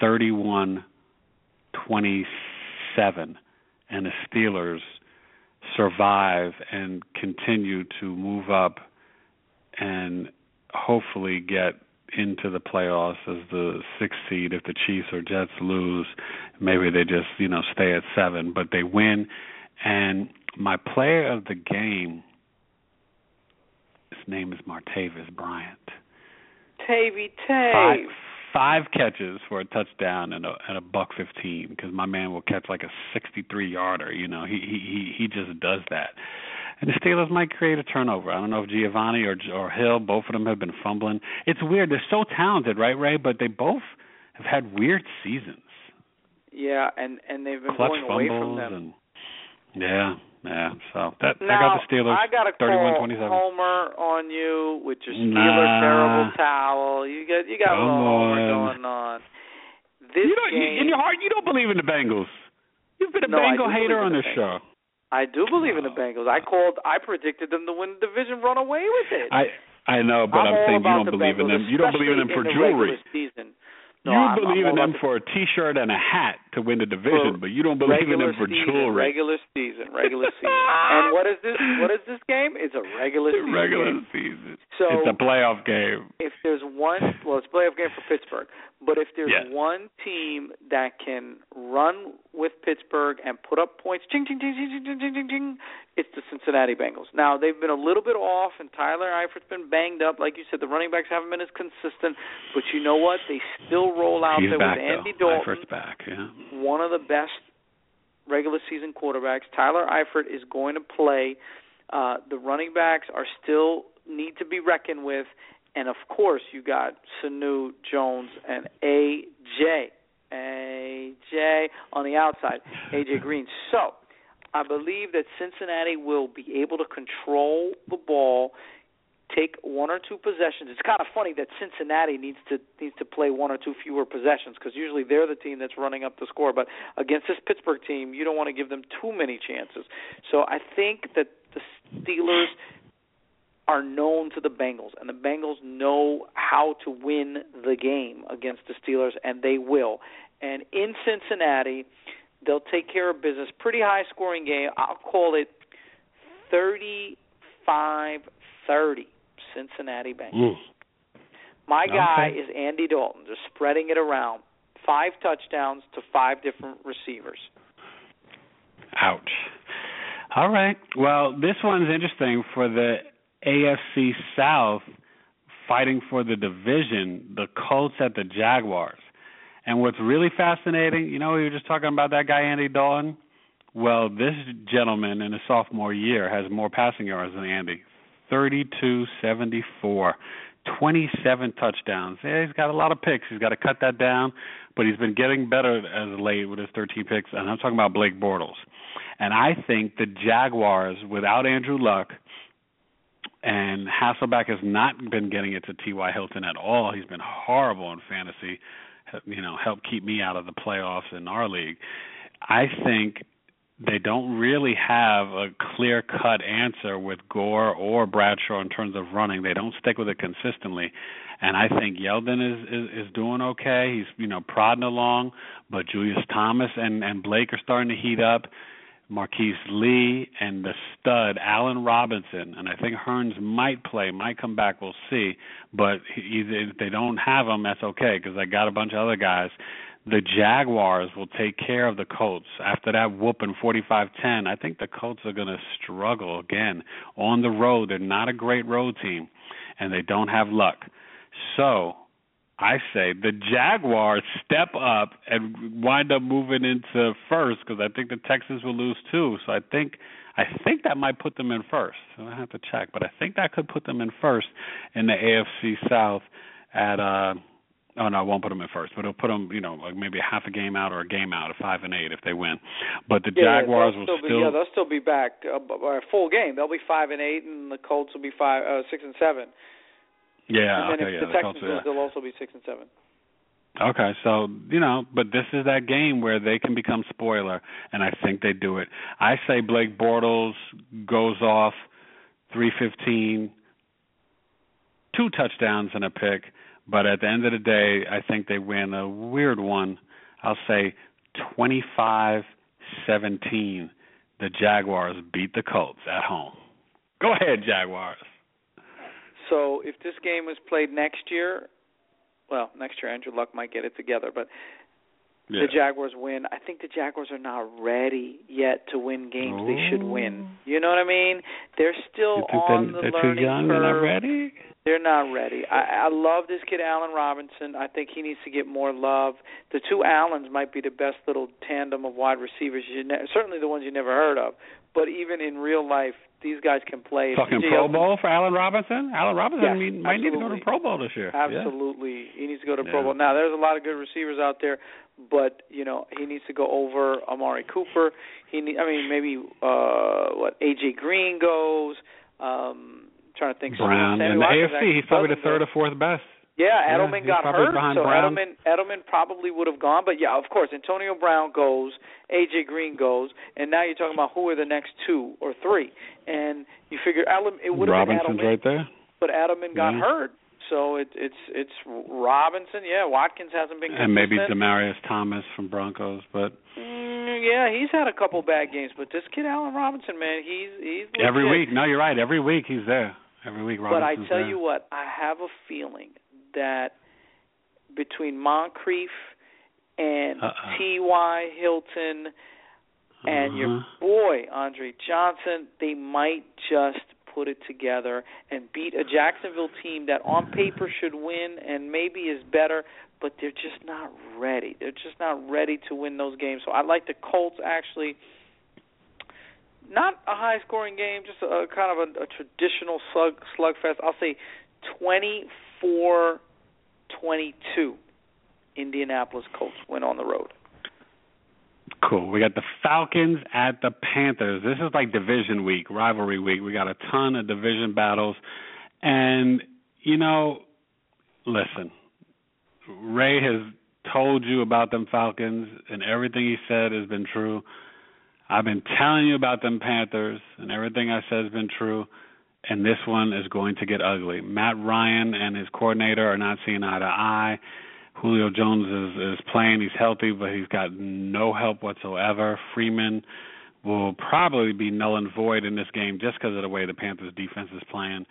31 27 and the Steelers survive and continue to move up and hopefully get into the playoffs as the sixth seed if the Chiefs or Jets lose. Maybe they just, you know, stay at seven, but they win. And my player of the game, his name is Martavis Bryant. Tavy Tay. Five, five catches for a touchdown and a and a buck fifteen because my man will catch like a sixty three yarder. You know, he he he just does that. And the Steelers might create a turnover. I don't know if Giovani or or Hill, both of them have been fumbling. It's weird. They're so talented, right, Ray? But they both have had weird seasons. Yeah, and and they've been Clutch going away from them. And, yeah, yeah. So that now, I got the Steelers. I got to call 27. Homer on you with your Steeler nah. terrible towel. You got you got Come a little Homer on. going on. This you don't, game, in your heart, you don't believe in the Bengals. You've been a No, Bengal hater on this show. I do believe in the Bengals. I called. I predicted them to win the division, run away with it. I I know, but I'm I'm, saying you don't believe in them. You don't believe in them for jewelry. In season. No, you I'm, believe I'm in them for a T-shirt and a hat to win the division, For but you don't believe in them for season, jewelry. Regular season, regular season. and what is this? What is this game? It's a regular season. regular game. season. So it's a playoff game. if there's one, well, it's a playoff game for Pittsburgh. But if there's Yeah. one team that can run with Pittsburgh and put up points, ching, ching, ching, ching, ching, ching, ching, ching, ching, it's the Cincinnati Bengals. Now they've been a little bit off, and Tyler Eifert's been banged up. Like you said, the running backs haven't been as consistent. But you know what? They still roll out He's there back with Andy though. Dalton, Eifert's back. Yeah. One of the best regular season quarterbacks. Tyler Eifert is going to play. Uh, the running backs are still need to be reckoned with, and of course you got Sanu Jones and AJ. AJ on the outside, AJ Green. So I believe that Cincinnati will be able to control the ball, take one or two possessions. It's kind of funny that Cincinnati needs to needs to play one or two fewer possessions because usually they're the team that's running up the score. But against this Pittsburgh team, you don't want to give them too many chances. So I think that the Steelers are known to the Bengals, and the Bengals know how to win the game against the Steelers, and they will. And in Cincinnati, they'll take care of business. Pretty high scoring game. I'll call it 35 30 Cincinnati Bengals. Mm. My guy Okay. is Andy Dalton, just spreading it around. Five touchdowns to five different receivers. Ouch. All right. Well, this one's interesting for the AFC South fighting for the division, the Colts at the Jaguars. And what's really fascinating, you know, we were just talking about that guy Andy Dalton. Well, this gentleman in his sophomore year has more passing yards than Andy. 32-74, 27 touchdowns. Yeah, he's got a lot of picks. He's got to cut that down, but he's been getting better as of late with his 13 picks. And I'm talking about Blake Bortles. And I think the Jaguars, without Andrew Luck, and Hasselbeck has not been getting it to T.Y. Hilton at all. He's been horrible in fantasy. You know, helped keep me out of the playoffs in our league. I think they don't really have a clear cut answer with Gore or Bradshaw in terms of running. They don't stick with it consistently. And I think Yeldon is, is is doing okay. He's you know prodding along, but Julius Thomas and and Blake are starting to heat up. Marquise Lee and the stud Allen Robinson, and I think Hurns might play, might come back. We'll see. But he, if they don't have him, that's okay because I got a bunch of other guys. The Jaguars will take care of the Colts after that whooping 45-10. I think the Colts are going to struggle again on the road. They're not a great road team, and they don't have luck. So I say the Jaguars step up and wind up moving into first because I think the Texans will lose too. So I think I think that might put them in first. So I have to check, but I think that could put them in first in the AFC South at uh Oh no, it won't put them in first, but it'll put them, you know, like maybe a half a game out or a game out, a five and eight if they win. But the Yeah, Jaguars they'll will still, still, yeah, they'll still be back uh, a full game. They'll be five and eight, and the Colts will be five, uh, six and seven. yeah, and then okay, if yeah, the the Texans Colts, lose, yeah. they'll also be six and seven. Okay, so you know, but this is that game where they can become spoiler, and I think they do it. I say Blake Bortles goes off, three fifteen, two touchdowns and a pick, but at the end of the day, I think they win a weird one. I'll say twenty five seventeen. The Jaguars beat the Colts at home. Go ahead, Jaguars. So if this game was played next year, well, next year Andrew Luck might get it together, but Yeah. the Jaguars win. I think the Jaguars are not ready yet to win games they should oh. win. You know what I mean? They're still on they're, the they're too learning young? curve. They're not ready. They're not ready. I, I love this kid, Allen Robinson. I think he needs to get more love. The two Allens might be the best little tandem of wide receivers. You ne- certainly the ones you never heard of. But even in real life, these guys can play. Talking Pro Yeldon- Bowl for Allen Robinson. Allen Robinson Yes, mean, might need to go to. Pro Bowl this year. Yeah. Absolutely, he needs to go to Pro Yeah. Bowl. Now, there's a lot of good receivers out there, but you know he needs to go over Amari Cooper. He, need, I mean, maybe uh what AJ Green goes. Um, trying to think. Brown in the AFC, he's probably the third go. or fourth best. Yeah, Yeah, Edelman he's got hurt, so Brown. Edelman Edelman probably would have gone. But yeah, of course, Antonio Brown goes, AJ Green goes, and now you're talking about who are the next two or three, and you figure Edelman it would have been Robinson's Edelman, right there. but Edelman got Yeah. hurt, so it, it's it's Robinson. Yeah, Watkins hasn't been And maybe consistent. Demaryius Thomas from Broncos, but Mm, yeah, he's had a couple bad games, but this kid Allen Robinson, man, he's he's legit. every week. No, you're right. Every week he's there. Every week Robinson But I tell there. you what, I have a feeling that between Moncrief and Uh-uh. T.Y. Hilton and your Uh-huh. boy Andre Johnson, they might just put it together and beat a Jacksonville team that on paper should win and maybe is better, but they're just not ready. They're just not ready to win those games. So I like the Colts actually. Not a high scoring game, just a kind of a, a traditional slug slugfest. I'll say 24 22 Indianapolis Colts win on the road. Cool. We got the Falcons at the Panthers. This is like division week, rivalry week. We got a ton of division battles. And, you know, listen, Ray has told you about them Falcons, and everything he said has been true. I've been telling you about them Panthers, and everything I said has been true. And this one is going to get ugly. Matt Ryan and his coordinator are not seeing eye to eye. Julio Jones is is playing. He's healthy, but he's got no help whatsoever. Freeman will probably be null and void in this game just because of the way the Panthers defense is playing.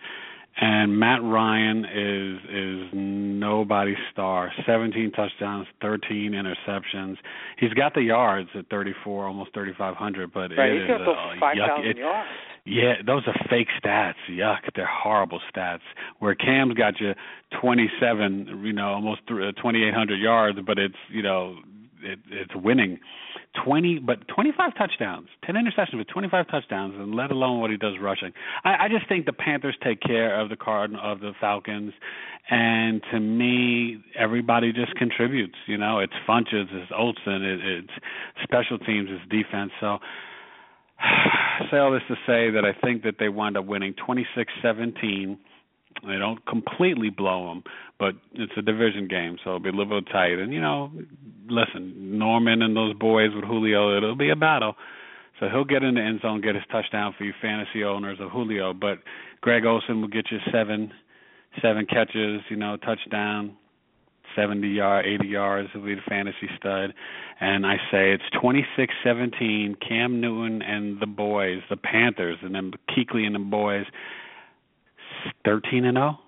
And Matt Ryan is is nobody's star. 17 touchdowns, 13 interceptions. He's got the yards at 34, almost 3,500, but right, it he's is got a, 5,000 yards. Yeah, those are fake stats. Yuck, they're horrible stats. Where Cam's got you 27, you know, almost uh, 2,800 yards, but it's you know it, it's winning. 20, but 25 touchdowns, 10 interceptions with 25 touchdowns, and let alone what he does rushing. I, I just think the Panthers take care of the card of the Falcons, and to me, everybody just contributes. You know, it's Funchess, it's Olsen, it, it's special teams, it's defense. So. Say all this to say that I think that they wind up winning 26-17 they don't completely blow them, but it's a division game, so it'll be a little tight. And you know, listen, Norman and those boys with Julio, it'll be a battle. So he'll get in the end zone, get his touchdown for you fantasy owners of Julio. But Greg Olsen will get you seven, seven catches, you know, touchdown, seventy yard, eighty yards. He'll be the fantasy stud. And I say it's twenty six seventeen. Cam Newton and the boys, the Panthers, and then Kuechly and the boys thirteen and zero.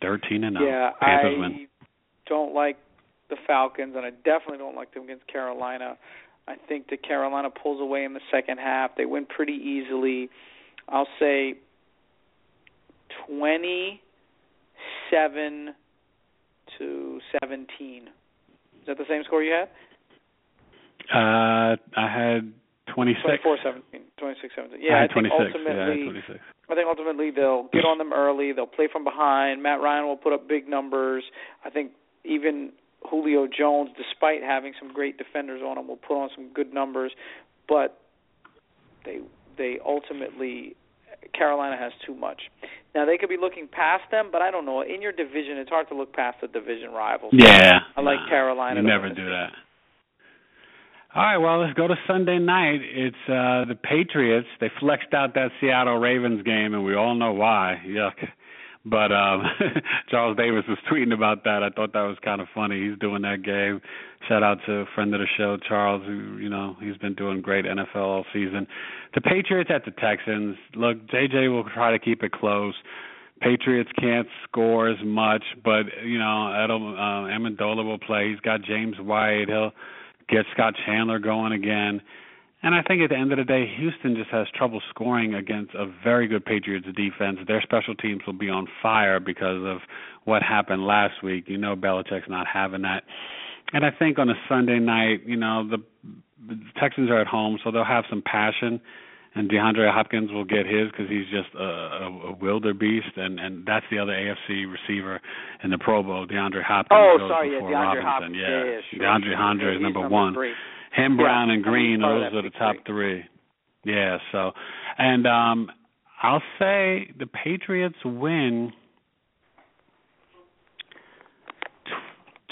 Thirteen and zero. Yeah, Panthers I win. don't like the Falcons, and I definitely don't like them against Carolina. I think that Carolina pulls away in the second half. They win pretty easily. I'll say twenty-seven to seventeen. Is that the same score you had? Uh, I had twenty six. 24-17, 26-17. Yeah, I I, think 26. Yeah, I ultimately had 26. I think ultimately they'll get on them early. They'll play from behind. Matt Ryan will put up big numbers. I think even Julio Jones, despite having some great defenders on him, will put on some good numbers. But they they ultimately Carolina has too much. Now they could be looking past them, but I don't know. In your division, it's hard to look past the division rivals. Yeah. I like nah, Carolina. You never do that. All right, well, let's go to Sunday night. It's uh the Patriots. They flexed out that Seattle Ravens game and we all know why. Yuck. But um Charles Davis was tweeting about that. I thought that was kind of funny. He's doing that game. Shout out to a friend of the show, Charles, who, you know, he's been doing great NFL all season. The Patriots at the Texans. Look, JJ will try to keep it close. Patriots can't score as much, but you know, Edel, uh, Amendola will play. He's got James White. He'll get Scott Chandler going again. And I think at the end of the day, Houston just has trouble scoring against a very good Patriots defense. Their special teams will be on fire because of what happened last week. You know, Belichick's not having that. And I think on a Sunday night, you know, the, the Texans are at home, so they'll have some passion. And DeAndre Hopkins will get his because he's just a, a, a wildebeest, and and that's the other AFC receiver in the Pro Bowl, DeAndre Hopkins. Oh, goes sorry, yeah, DeAndre Robinson. Hopkins. Yeah, Yeah, yeah, sure, DeAndre sure. Hondre is number, number one. three. Him, Yeah, Brown, and Green, he's those are the top three. three. Yeah, so and um I'll say the Patriots win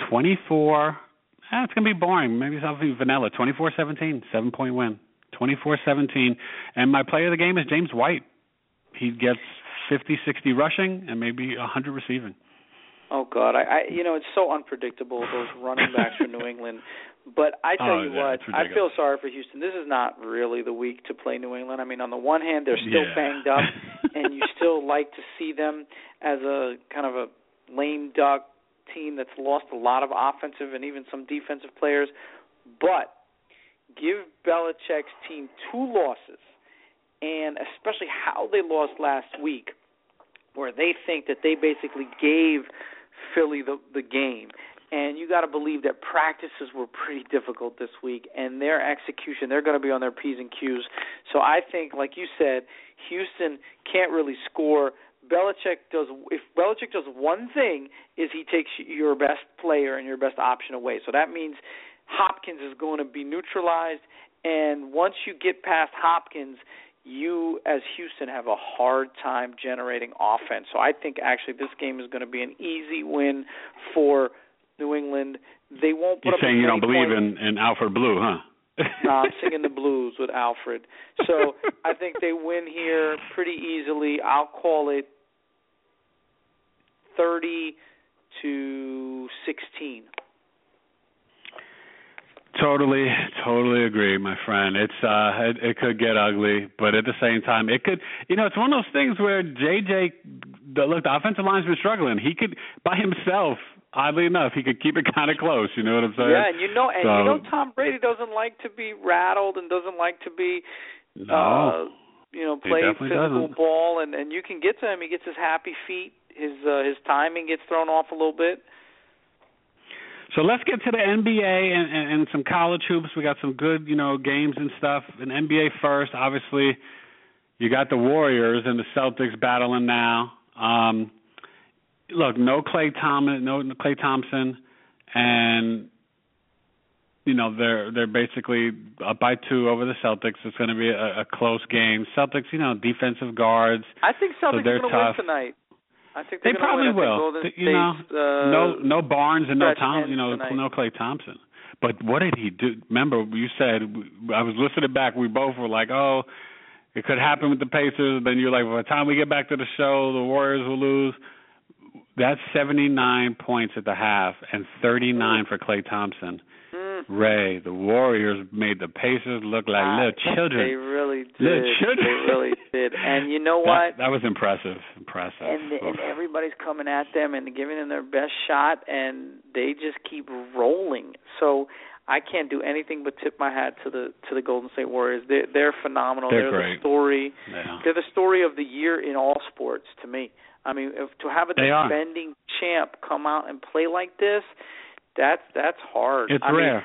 twenty four. Eh, it's gonna be boring. Maybe something vanilla. Twenty four seventeen, seven point win. Twenty four seventeen. And my player of the game is James White. He gets fifty, sixty rushing and maybe a hundred receiving. Oh God, I, I you know it's so unpredictable those running backs for New England. But I tell Oh, you yeah, what, I feel sorry for Houston. This is not really the week to play New England. I mean, on the one hand, they're still Yeah. banged up, and you still like to see them as a kind of a lame duck team that's lost a lot of offensive and even some defensive players. But give Belichick's team two losses, and especially how they lost last week, where they think that they basically gave Philly the the game. And you got to believe that practices were pretty difficult this week, and their execution, they're going to be on their P's and Q's. So I think, like you said, Houston can't really score. Belichick does if Belichick does one thing is he takes your best player and your best option away. So that means Hopkins is going to be neutralized, and once you get past Hopkins, you as Houston have a hard time generating offense. So I think actually this game is going to be an easy win for New England. They won't put You're up saying you don't believe points. in, in Alfred Blue, huh? no, I'm singing the blues with Alfred. So I think they win here pretty easily. I'll call it thirty to sixteen. Totally, totally agree, my friend. It's uh it, it could get ugly, but at the same time it could you know, it's one of those things where JJ the look, the offensive line's been struggling. He could by himself oddly enough, he could keep it kind of close. You know what I'm saying? Yeah, and you know, and so, you know, Tom Brady doesn't like to be rattled and doesn't like to be, no, uh, you know, play physical doesn't. ball. And and you can get to him. He gets his happy feet. His uh, his timing gets thrown off a little bit. So let's get to the NBA and, and, and some college hoops. We got some good, you know, games and stuff. In NBA first, obviously, you got the Warriors and the Celtics battling now. Um, look, no Klay Thompson, no Klay Thompson, and you know they're they're basically up by two over the Celtics. It's going to be a, a close game. Celtics, you know, defensive guards. I think Celtics so they're are going to win tonight. I think they probably win. Will. think you know, uh, no no Barnes and no Tom, you know, tonight. no Klay Thompson. But what did he do? Remember, you said I was listening back. We both were like, "Oh, it could happen with the Pacers." Then you're like, "By the time we get back to the show, the Warriors will lose." That's 79 points at the half and 39 for Klay Thompson. Mm. Ray, the Warriors made the Pacers look like Ah, little children. They really did. Little children. They really did. And you know what? that was impressive. Impressive. and Oof. and everybody's coming at them and giving them their best shot and they just keep rolling so I can't do anything but tip my hat to the to the Golden State Warriors they're they're phenomenal They're the great. story yeah. they're the story of the year in all sports to me I mean if, to have a They are. defending champ come out and play like this that's that's hard It's I mean, rare.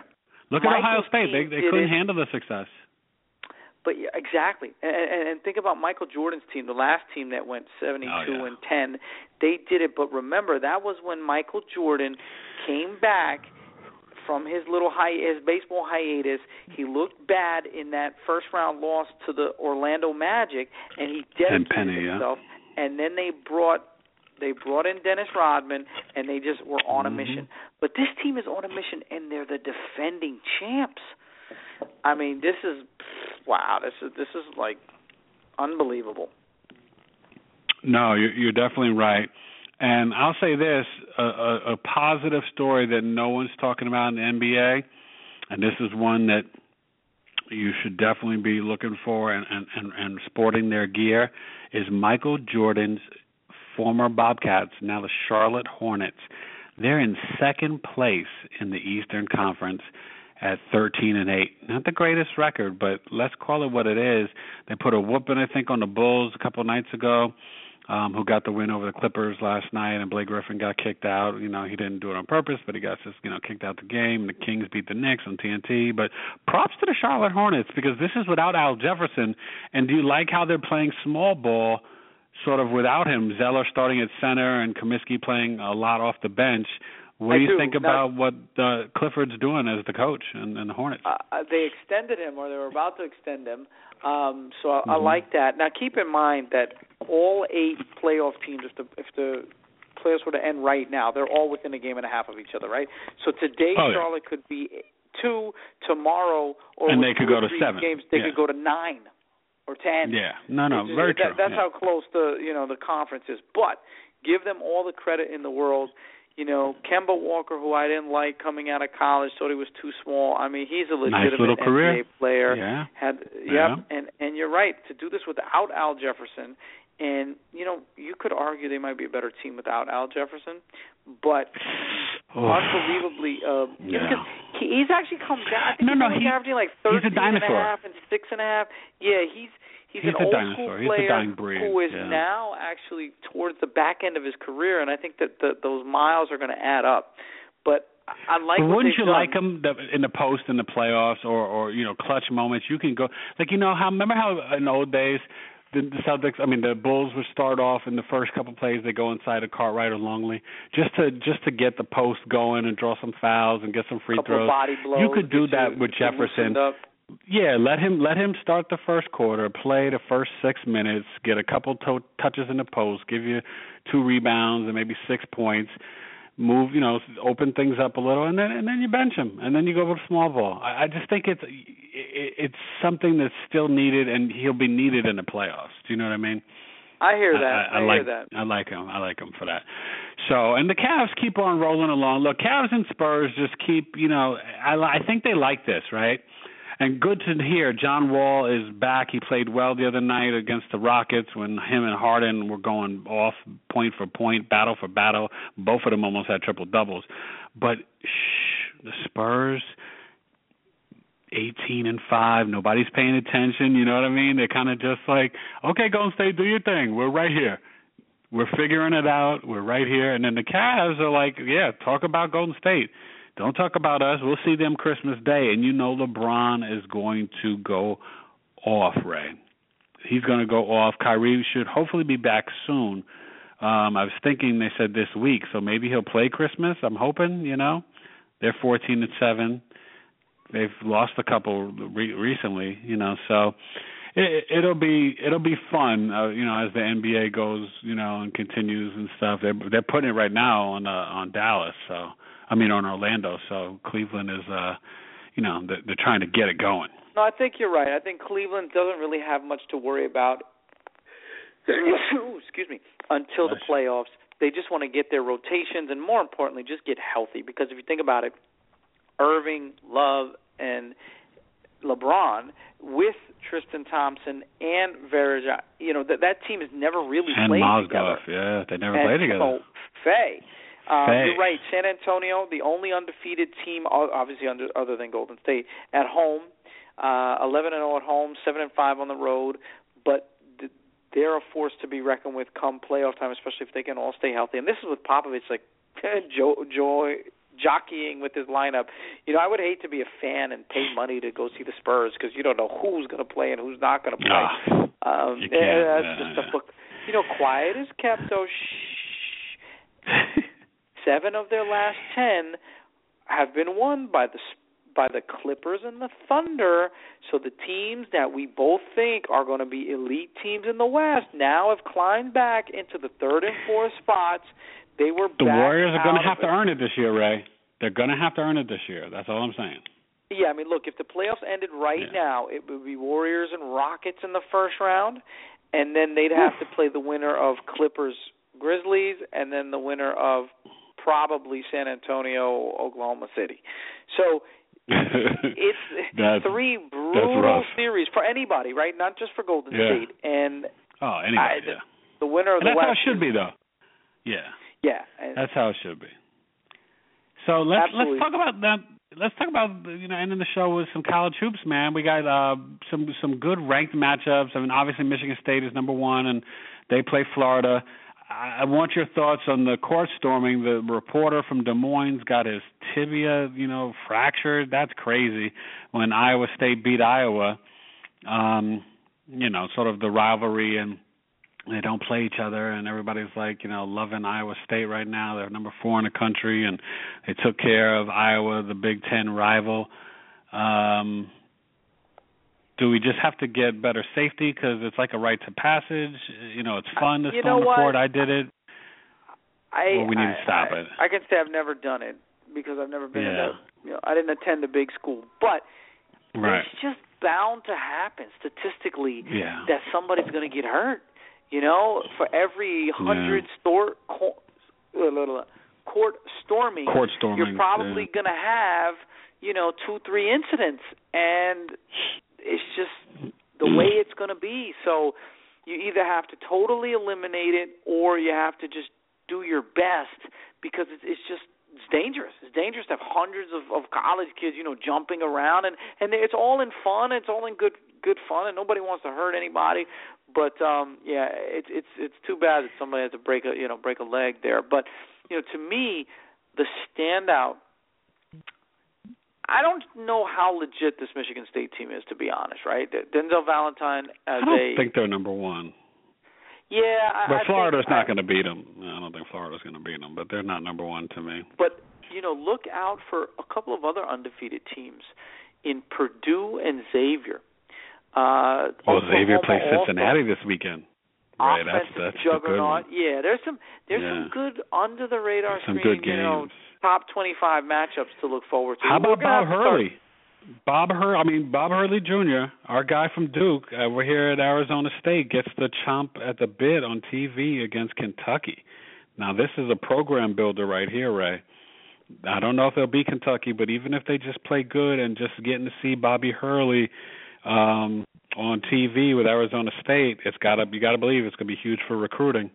Look at Ohio State. They they couldn't it. handle the success. But yeah, exactly, and, and, and think about Michael Jordan's team, the last team that went seventy-two Oh, yeah. and ten. They did it, but remember that was when Michael Jordan came back from his little hi his baseball hiatus. He looked bad in that first round loss to the Orlando Magic, and he dedicated Penny, yeah. And then they brought they brought in Dennis Rodman, and they just were on a Mhm. mission. But this team is on a mission, and they're the defending champs. I mean, this is wow. This is this is like unbelievable. No, you're, you're definitely right. And I'll say this: a, a, a positive story that no one's talking about in the NBA, and this is one that you should definitely be looking for and and and, and sporting their gear is Michael Jordan's former Bobcats, now the Charlotte Hornets. They're in second place in the Eastern Conference at 13 and 8. Not the greatest record, but let's call it what it is. They put a whooping, I think, on the Bulls a couple nights ago, um, who got the win over the Clippers last night, and Blake Griffin got kicked out. You know, he didn't do it on purpose, but he got just, you know, kicked out the game. The Kings beat the Knicks on TNT. But props to the Charlotte Hornets because this is without Al Jefferson. And do you like how they're playing small ball? Sort of without him, Zeller starting at center and Kaminsky playing a lot off the bench. What I do you do. think Now- about what uh, Clifford's doing as the coach and, and the Hornets? Uh, uh, they extended him, or they were about to extend him. Um, so I, I Mhm. like that. Now keep in mind that all eight playoff teams, if the if the playoffs were to end right now, they're all within a game and a half of each other, right? So today Oh, yeah. Charlotte could be two, tomorrow, or And they could go to seven. games, they Yeah. could go to nine or ten. yeah, no, no, It's very that, true. That's yeah. how close the you know the conference is. But give them all the credit in the world. You know, Kemba Walker, who I didn't like coming out of college, thought he was too small. I mean, he's a legitimate little NBA career. player. Yeah. Had yep, Yeah. and and you're right to do this without Al Jefferson. And you know, you could argue they might be a better team without Al Jefferson, but Oof. unbelievably, uh, Yeah. he, he's actually come down. I think No, he's no, only he- averaging like he's a 13 and a dinosaur. half and six and a half. Yeah, he's he's, He's an a old dinosaur. school He's a player dying breed, who is yeah. now actually towards the back end of his career, and I think that the, those miles are going to add up. But I like. but wouldn't you done. like him the, in the post in the playoffs or or you know clutch moments? You can go like you know how remember how in old days the, the Celtics I mean the Bulls would start off in the first couple plays they go inside of Cartwright or Longley just to just to get the post going and draw some fouls and get some free throws. blows. you could do that you- with Jefferson. Yeah, let him let him start the first quarter, play the first six minutes, get a couple to- touches in the post, give you two rebounds and maybe six points, move you know open things up a little, and then and then you bench him, and then you go with small ball. I, I just think it's it, it's something that's still needed, and he'll be needed in the playoffs. Do you know what I mean? I hear that. I, I, I, hear like that. I like him. I like him for that. So, and the Cavs keep on rolling along. Look, Cavs and Spurs just keep, you know, I I think they like this, right? And good to hear John Wall is back. He played well the other night against the Rockets when him and Harden were going off point for point, battle for battle. Both of them almost had triple doubles. But shh, the Spurs 18 and 5, nobody's paying attention, you know what I mean? They're kind of just like, "Okay, Golden State, do your thing. We're right here." We're figuring it out. We're right here. And then the Cavs are like, yeah, talk about Golden State. Don't talk about us. We'll see them Christmas Day. And you know LeBron is going to go off, Ray. He's going to go off. Kyrie should hopefully be back soon. Um, I was thinking they said this week, so maybe he'll play Christmas. I'm hoping, you know. They're 14 and 7. They've lost a couple re- recently, you know, so it, it'll be it'll be fun, uh, you know, as the NBA goes, you know, and continues and stuff. They're they're putting it right now on uh, on Dallas, so I mean on Orlando. So Cleveland is, uh, you know, they're, they're trying to get it going. No, I think you're right. I think Cleveland doesn't really have much to worry about. excuse me. Until the playoffs, they just want to get their rotations and more importantly, just get healthy. Because if you think about it, Irving, Love, and LeBron with Tristan Thompson and Varejao, you know that that team has never really and played Mozgov, together. yeah, they never and, played together. Faye. Um. You're right. San Antonio, the only undefeated team, obviously under, other than Golden State, at home. Uh, 11 and 0 at home, 7 and 5 on the road, but th- they're a force to be reckoned with come playoff time, especially if they can all stay healthy. And this is with Popovich, like Joe, Joy, jockeying with his lineup. You know, I would hate to be a fan and pay money to go see the Spurs because you don't know who's going to play and who's not going to play. Ah, um, you can't, that's just a book. You know, quiet is kept. So shh. Seven of their last ten have been won by the by the Clippers and the Thunder. So the teams that we both think are going to be elite teams in the West now have climbed back into the third and fourth spots. They were the Warriors are going to have to earn it this year, Ray. They're going to have to earn it this year. That's all I'm saying. Yeah, I mean, look, if the playoffs ended right Yeah. now, it would be Warriors and Rockets in the first round, and then they'd have to play the winner of Clippers Grizzlies, and then the winner of probably San Antonio Oklahoma City. So it's three brutal series for anybody, right? Not just for Golden Yeah. State. And Oh, anybody, I- yeah. the winner of And the that's how it West should be, though. Yeah, Yeah, and that's how it should be. So let's Absolutely. let's talk about that. Let's talk about you know ending the show with some college hoops, man. We got uh, some some good ranked matchups. I mean, obviously Michigan State is number one, and they play Florida. I, want your thoughts on the court storming. The reporter from Des Moines got his tibia, you know, fractured. That's crazy. When Iowa State beat Iowa, um, you know, sort of the rivalry and they don't play each other and everybody's like you know loving Iowa State right now they're number 4 in the country and they took care of Iowa the Big 10 rival um do we just have to get better safety? Cuz it's like a rite to passage. You know it's fun to storm the court I did it. I Well, we need to stop I, it. I can say I've never done it because I've never been in Yeah. a you know I didn't attend a big school, but right. it's just bound to happen statistically yeah. that somebody's going to get hurt. You know, for every hundred store co- uh, la- la- court storming, court storming you're probably yeah. going to have you know two three incidents, and it's just the way it's going to be. So you either have to totally eliminate it, or you have to just do your best because it's, it's just it's dangerous. It's dangerous to have hundreds of, of college kids, you know, jumping around, and and it's all in fun. It's all in good good fun, and nobody wants to hurt anybody. But um yeah, it's it's it's too bad that somebody has to break a you know break a leg there. But you know, to me, the standout. I don't know how legit this Michigan State team is, to be honest. Right, Denzel Valentine as I don't a think they're number 1 yeah, I, but I Florida's not going to beat them I don't think Florida's going to beat them but they're not number 1 to me But you know, look out for a couple of other undefeated teams in Purdue and Xavier. Uh, well Xavier plays Cincinnati this weekend right that's that's one juggernaut. Yeah, there's some there's Yeah. some good under the radar some screening, good you know, games top 25 matchups to look forward to. How about Bob Hurley? Bob Hur I mean Bob Hurley Jr., our guy from Duke, uh, we're here at Arizona State, gets the chomp at the bit on TV against Kentucky. Now this is a program builder right here, Ray. I don't know if they'll beat Kentucky, but even if they just play good and just getting to see Bobby Hurley um on TV with Arizona State, it's got to you got to believe it's going to be huge for recruiting,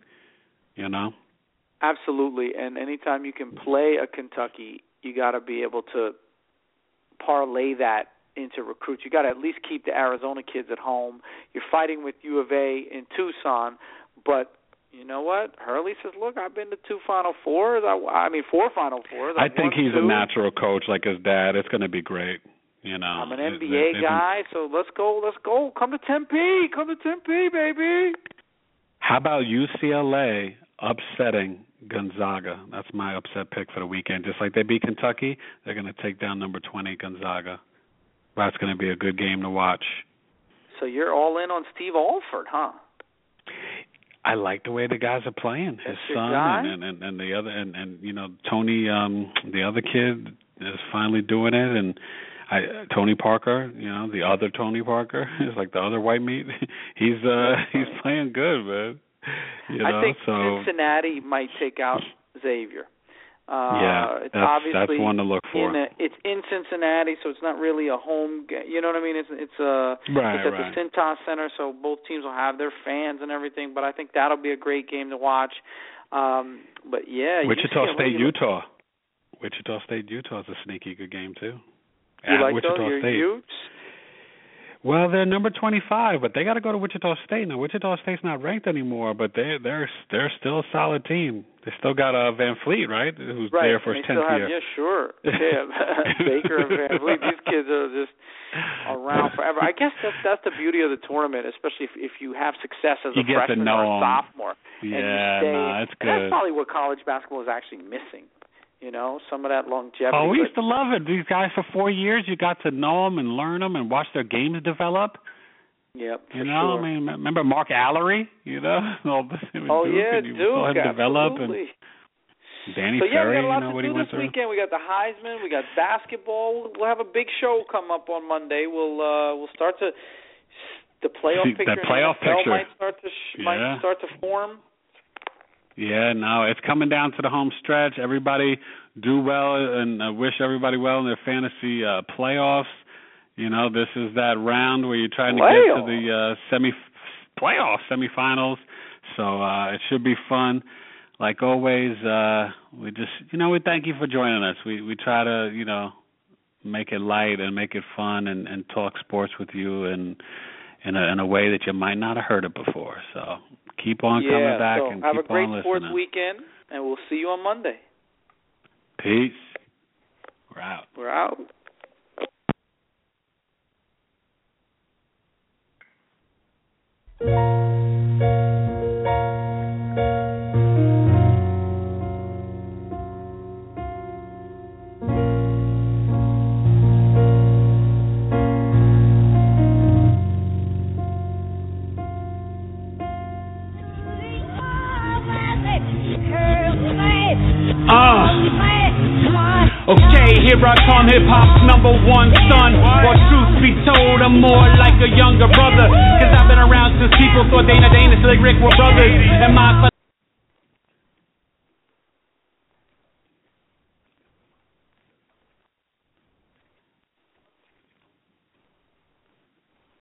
you know. Absolutely, and anytime you can play a Kentucky, you got to be able to parlay that into recruits. You got to at least keep the Arizona kids at home. You're fighting with U of A in Tucson, but you know what? Hurley says, "Look, I've been to two Final Fours. I, I mean, four Final Fours. I think he's two. a natural coach like his dad. It's going to be great. You know, I'm an NBA it- guy, so let's go. Let's go. Come to Tempe. Come to Tempe, baby. How about UCLA upsetting Gonzaga? That's my upset pick for the weekend. Just like they beat Kentucky, they're going to take down number 20 Gonzaga. That's going to be a good game to watch. So you're all in on Steve Alford, huh? I like the way the guys are playing. His That's son and, and and the other and and you know Tony um the other kid is finally doing it and I Tony Parker, you know, the other Tony Parker is like the other white meat. he's uh he's playing good, man. You know, I think so Cincinnati might take out Xavier. Uh, yeah, it's that's obviously that's one to look for. in a, it's in Cincinnati, so it's not really a home. Ga- you know what I mean? It's it's a Right, it's at right. the Cintas Center, so both teams will have their fans and everything. But I think that'll be a great game to watch. Um, but yeah, Wichita UCLA, State, Utah. Wichita State, Utah is a sneaky good game too. You At like Wichita those? State. Utes? Well, they're number 25, but they got to go to Wichita State now. Wichita State's not ranked anymore, but they they're they're still a solid team. They still got uh, VanVleet, right? Who's Right. there for his 10th have, year. Yeah, sure. Yeah, Baker and VanVleet. These kids are just around forever. I guess that's that's the beauty of the tournament, especially if if you have success as You a freshman or a sophomore. and you Yeah, stay, no, it's and that's probably what college basketball is actually missing. You know, some of that longevity. Oh, we used to love it. These guys for four years, you got to know them and learn them and watch their games develop. Yep, You know, sure. I mean, remember Mark Alarie? You know, all this oh Duke, yeah, Duke, saw him develop absolutely. and Danny so yeah, we Ferry. got a lot you know to what do this through. weekend. We got the Heisman, we got basketball. We'll have a big show come up on Monday. We'll uh we'll start to the playoff picture. that playoff NFL picture. might start to sh- Yeah. might start to form. Yeah, no, it's coming down to the home stretch. Everybody do well, and I wish everybody well in their fantasy uh playoffs. You know, this is that round where you're trying to get to the uh semi playoff semifinals. So uh it should be fun. Like always, uh we just you know, we thank you for joining us. We we try to, you know, make it light and make it fun and and talk sports with you and in a in a way that you might not have heard it before. So keep on yeah, coming back so and have keep a great on sports listening. weekend, and we'll see you on Monday. Peace. We're out. We're out. Uh. Okay, here I come, hip hop's number one son. Or truth be told, I'm more like a younger brother. Cause I've been around since people thought Dana Dane, Slick Rick were brothers. And my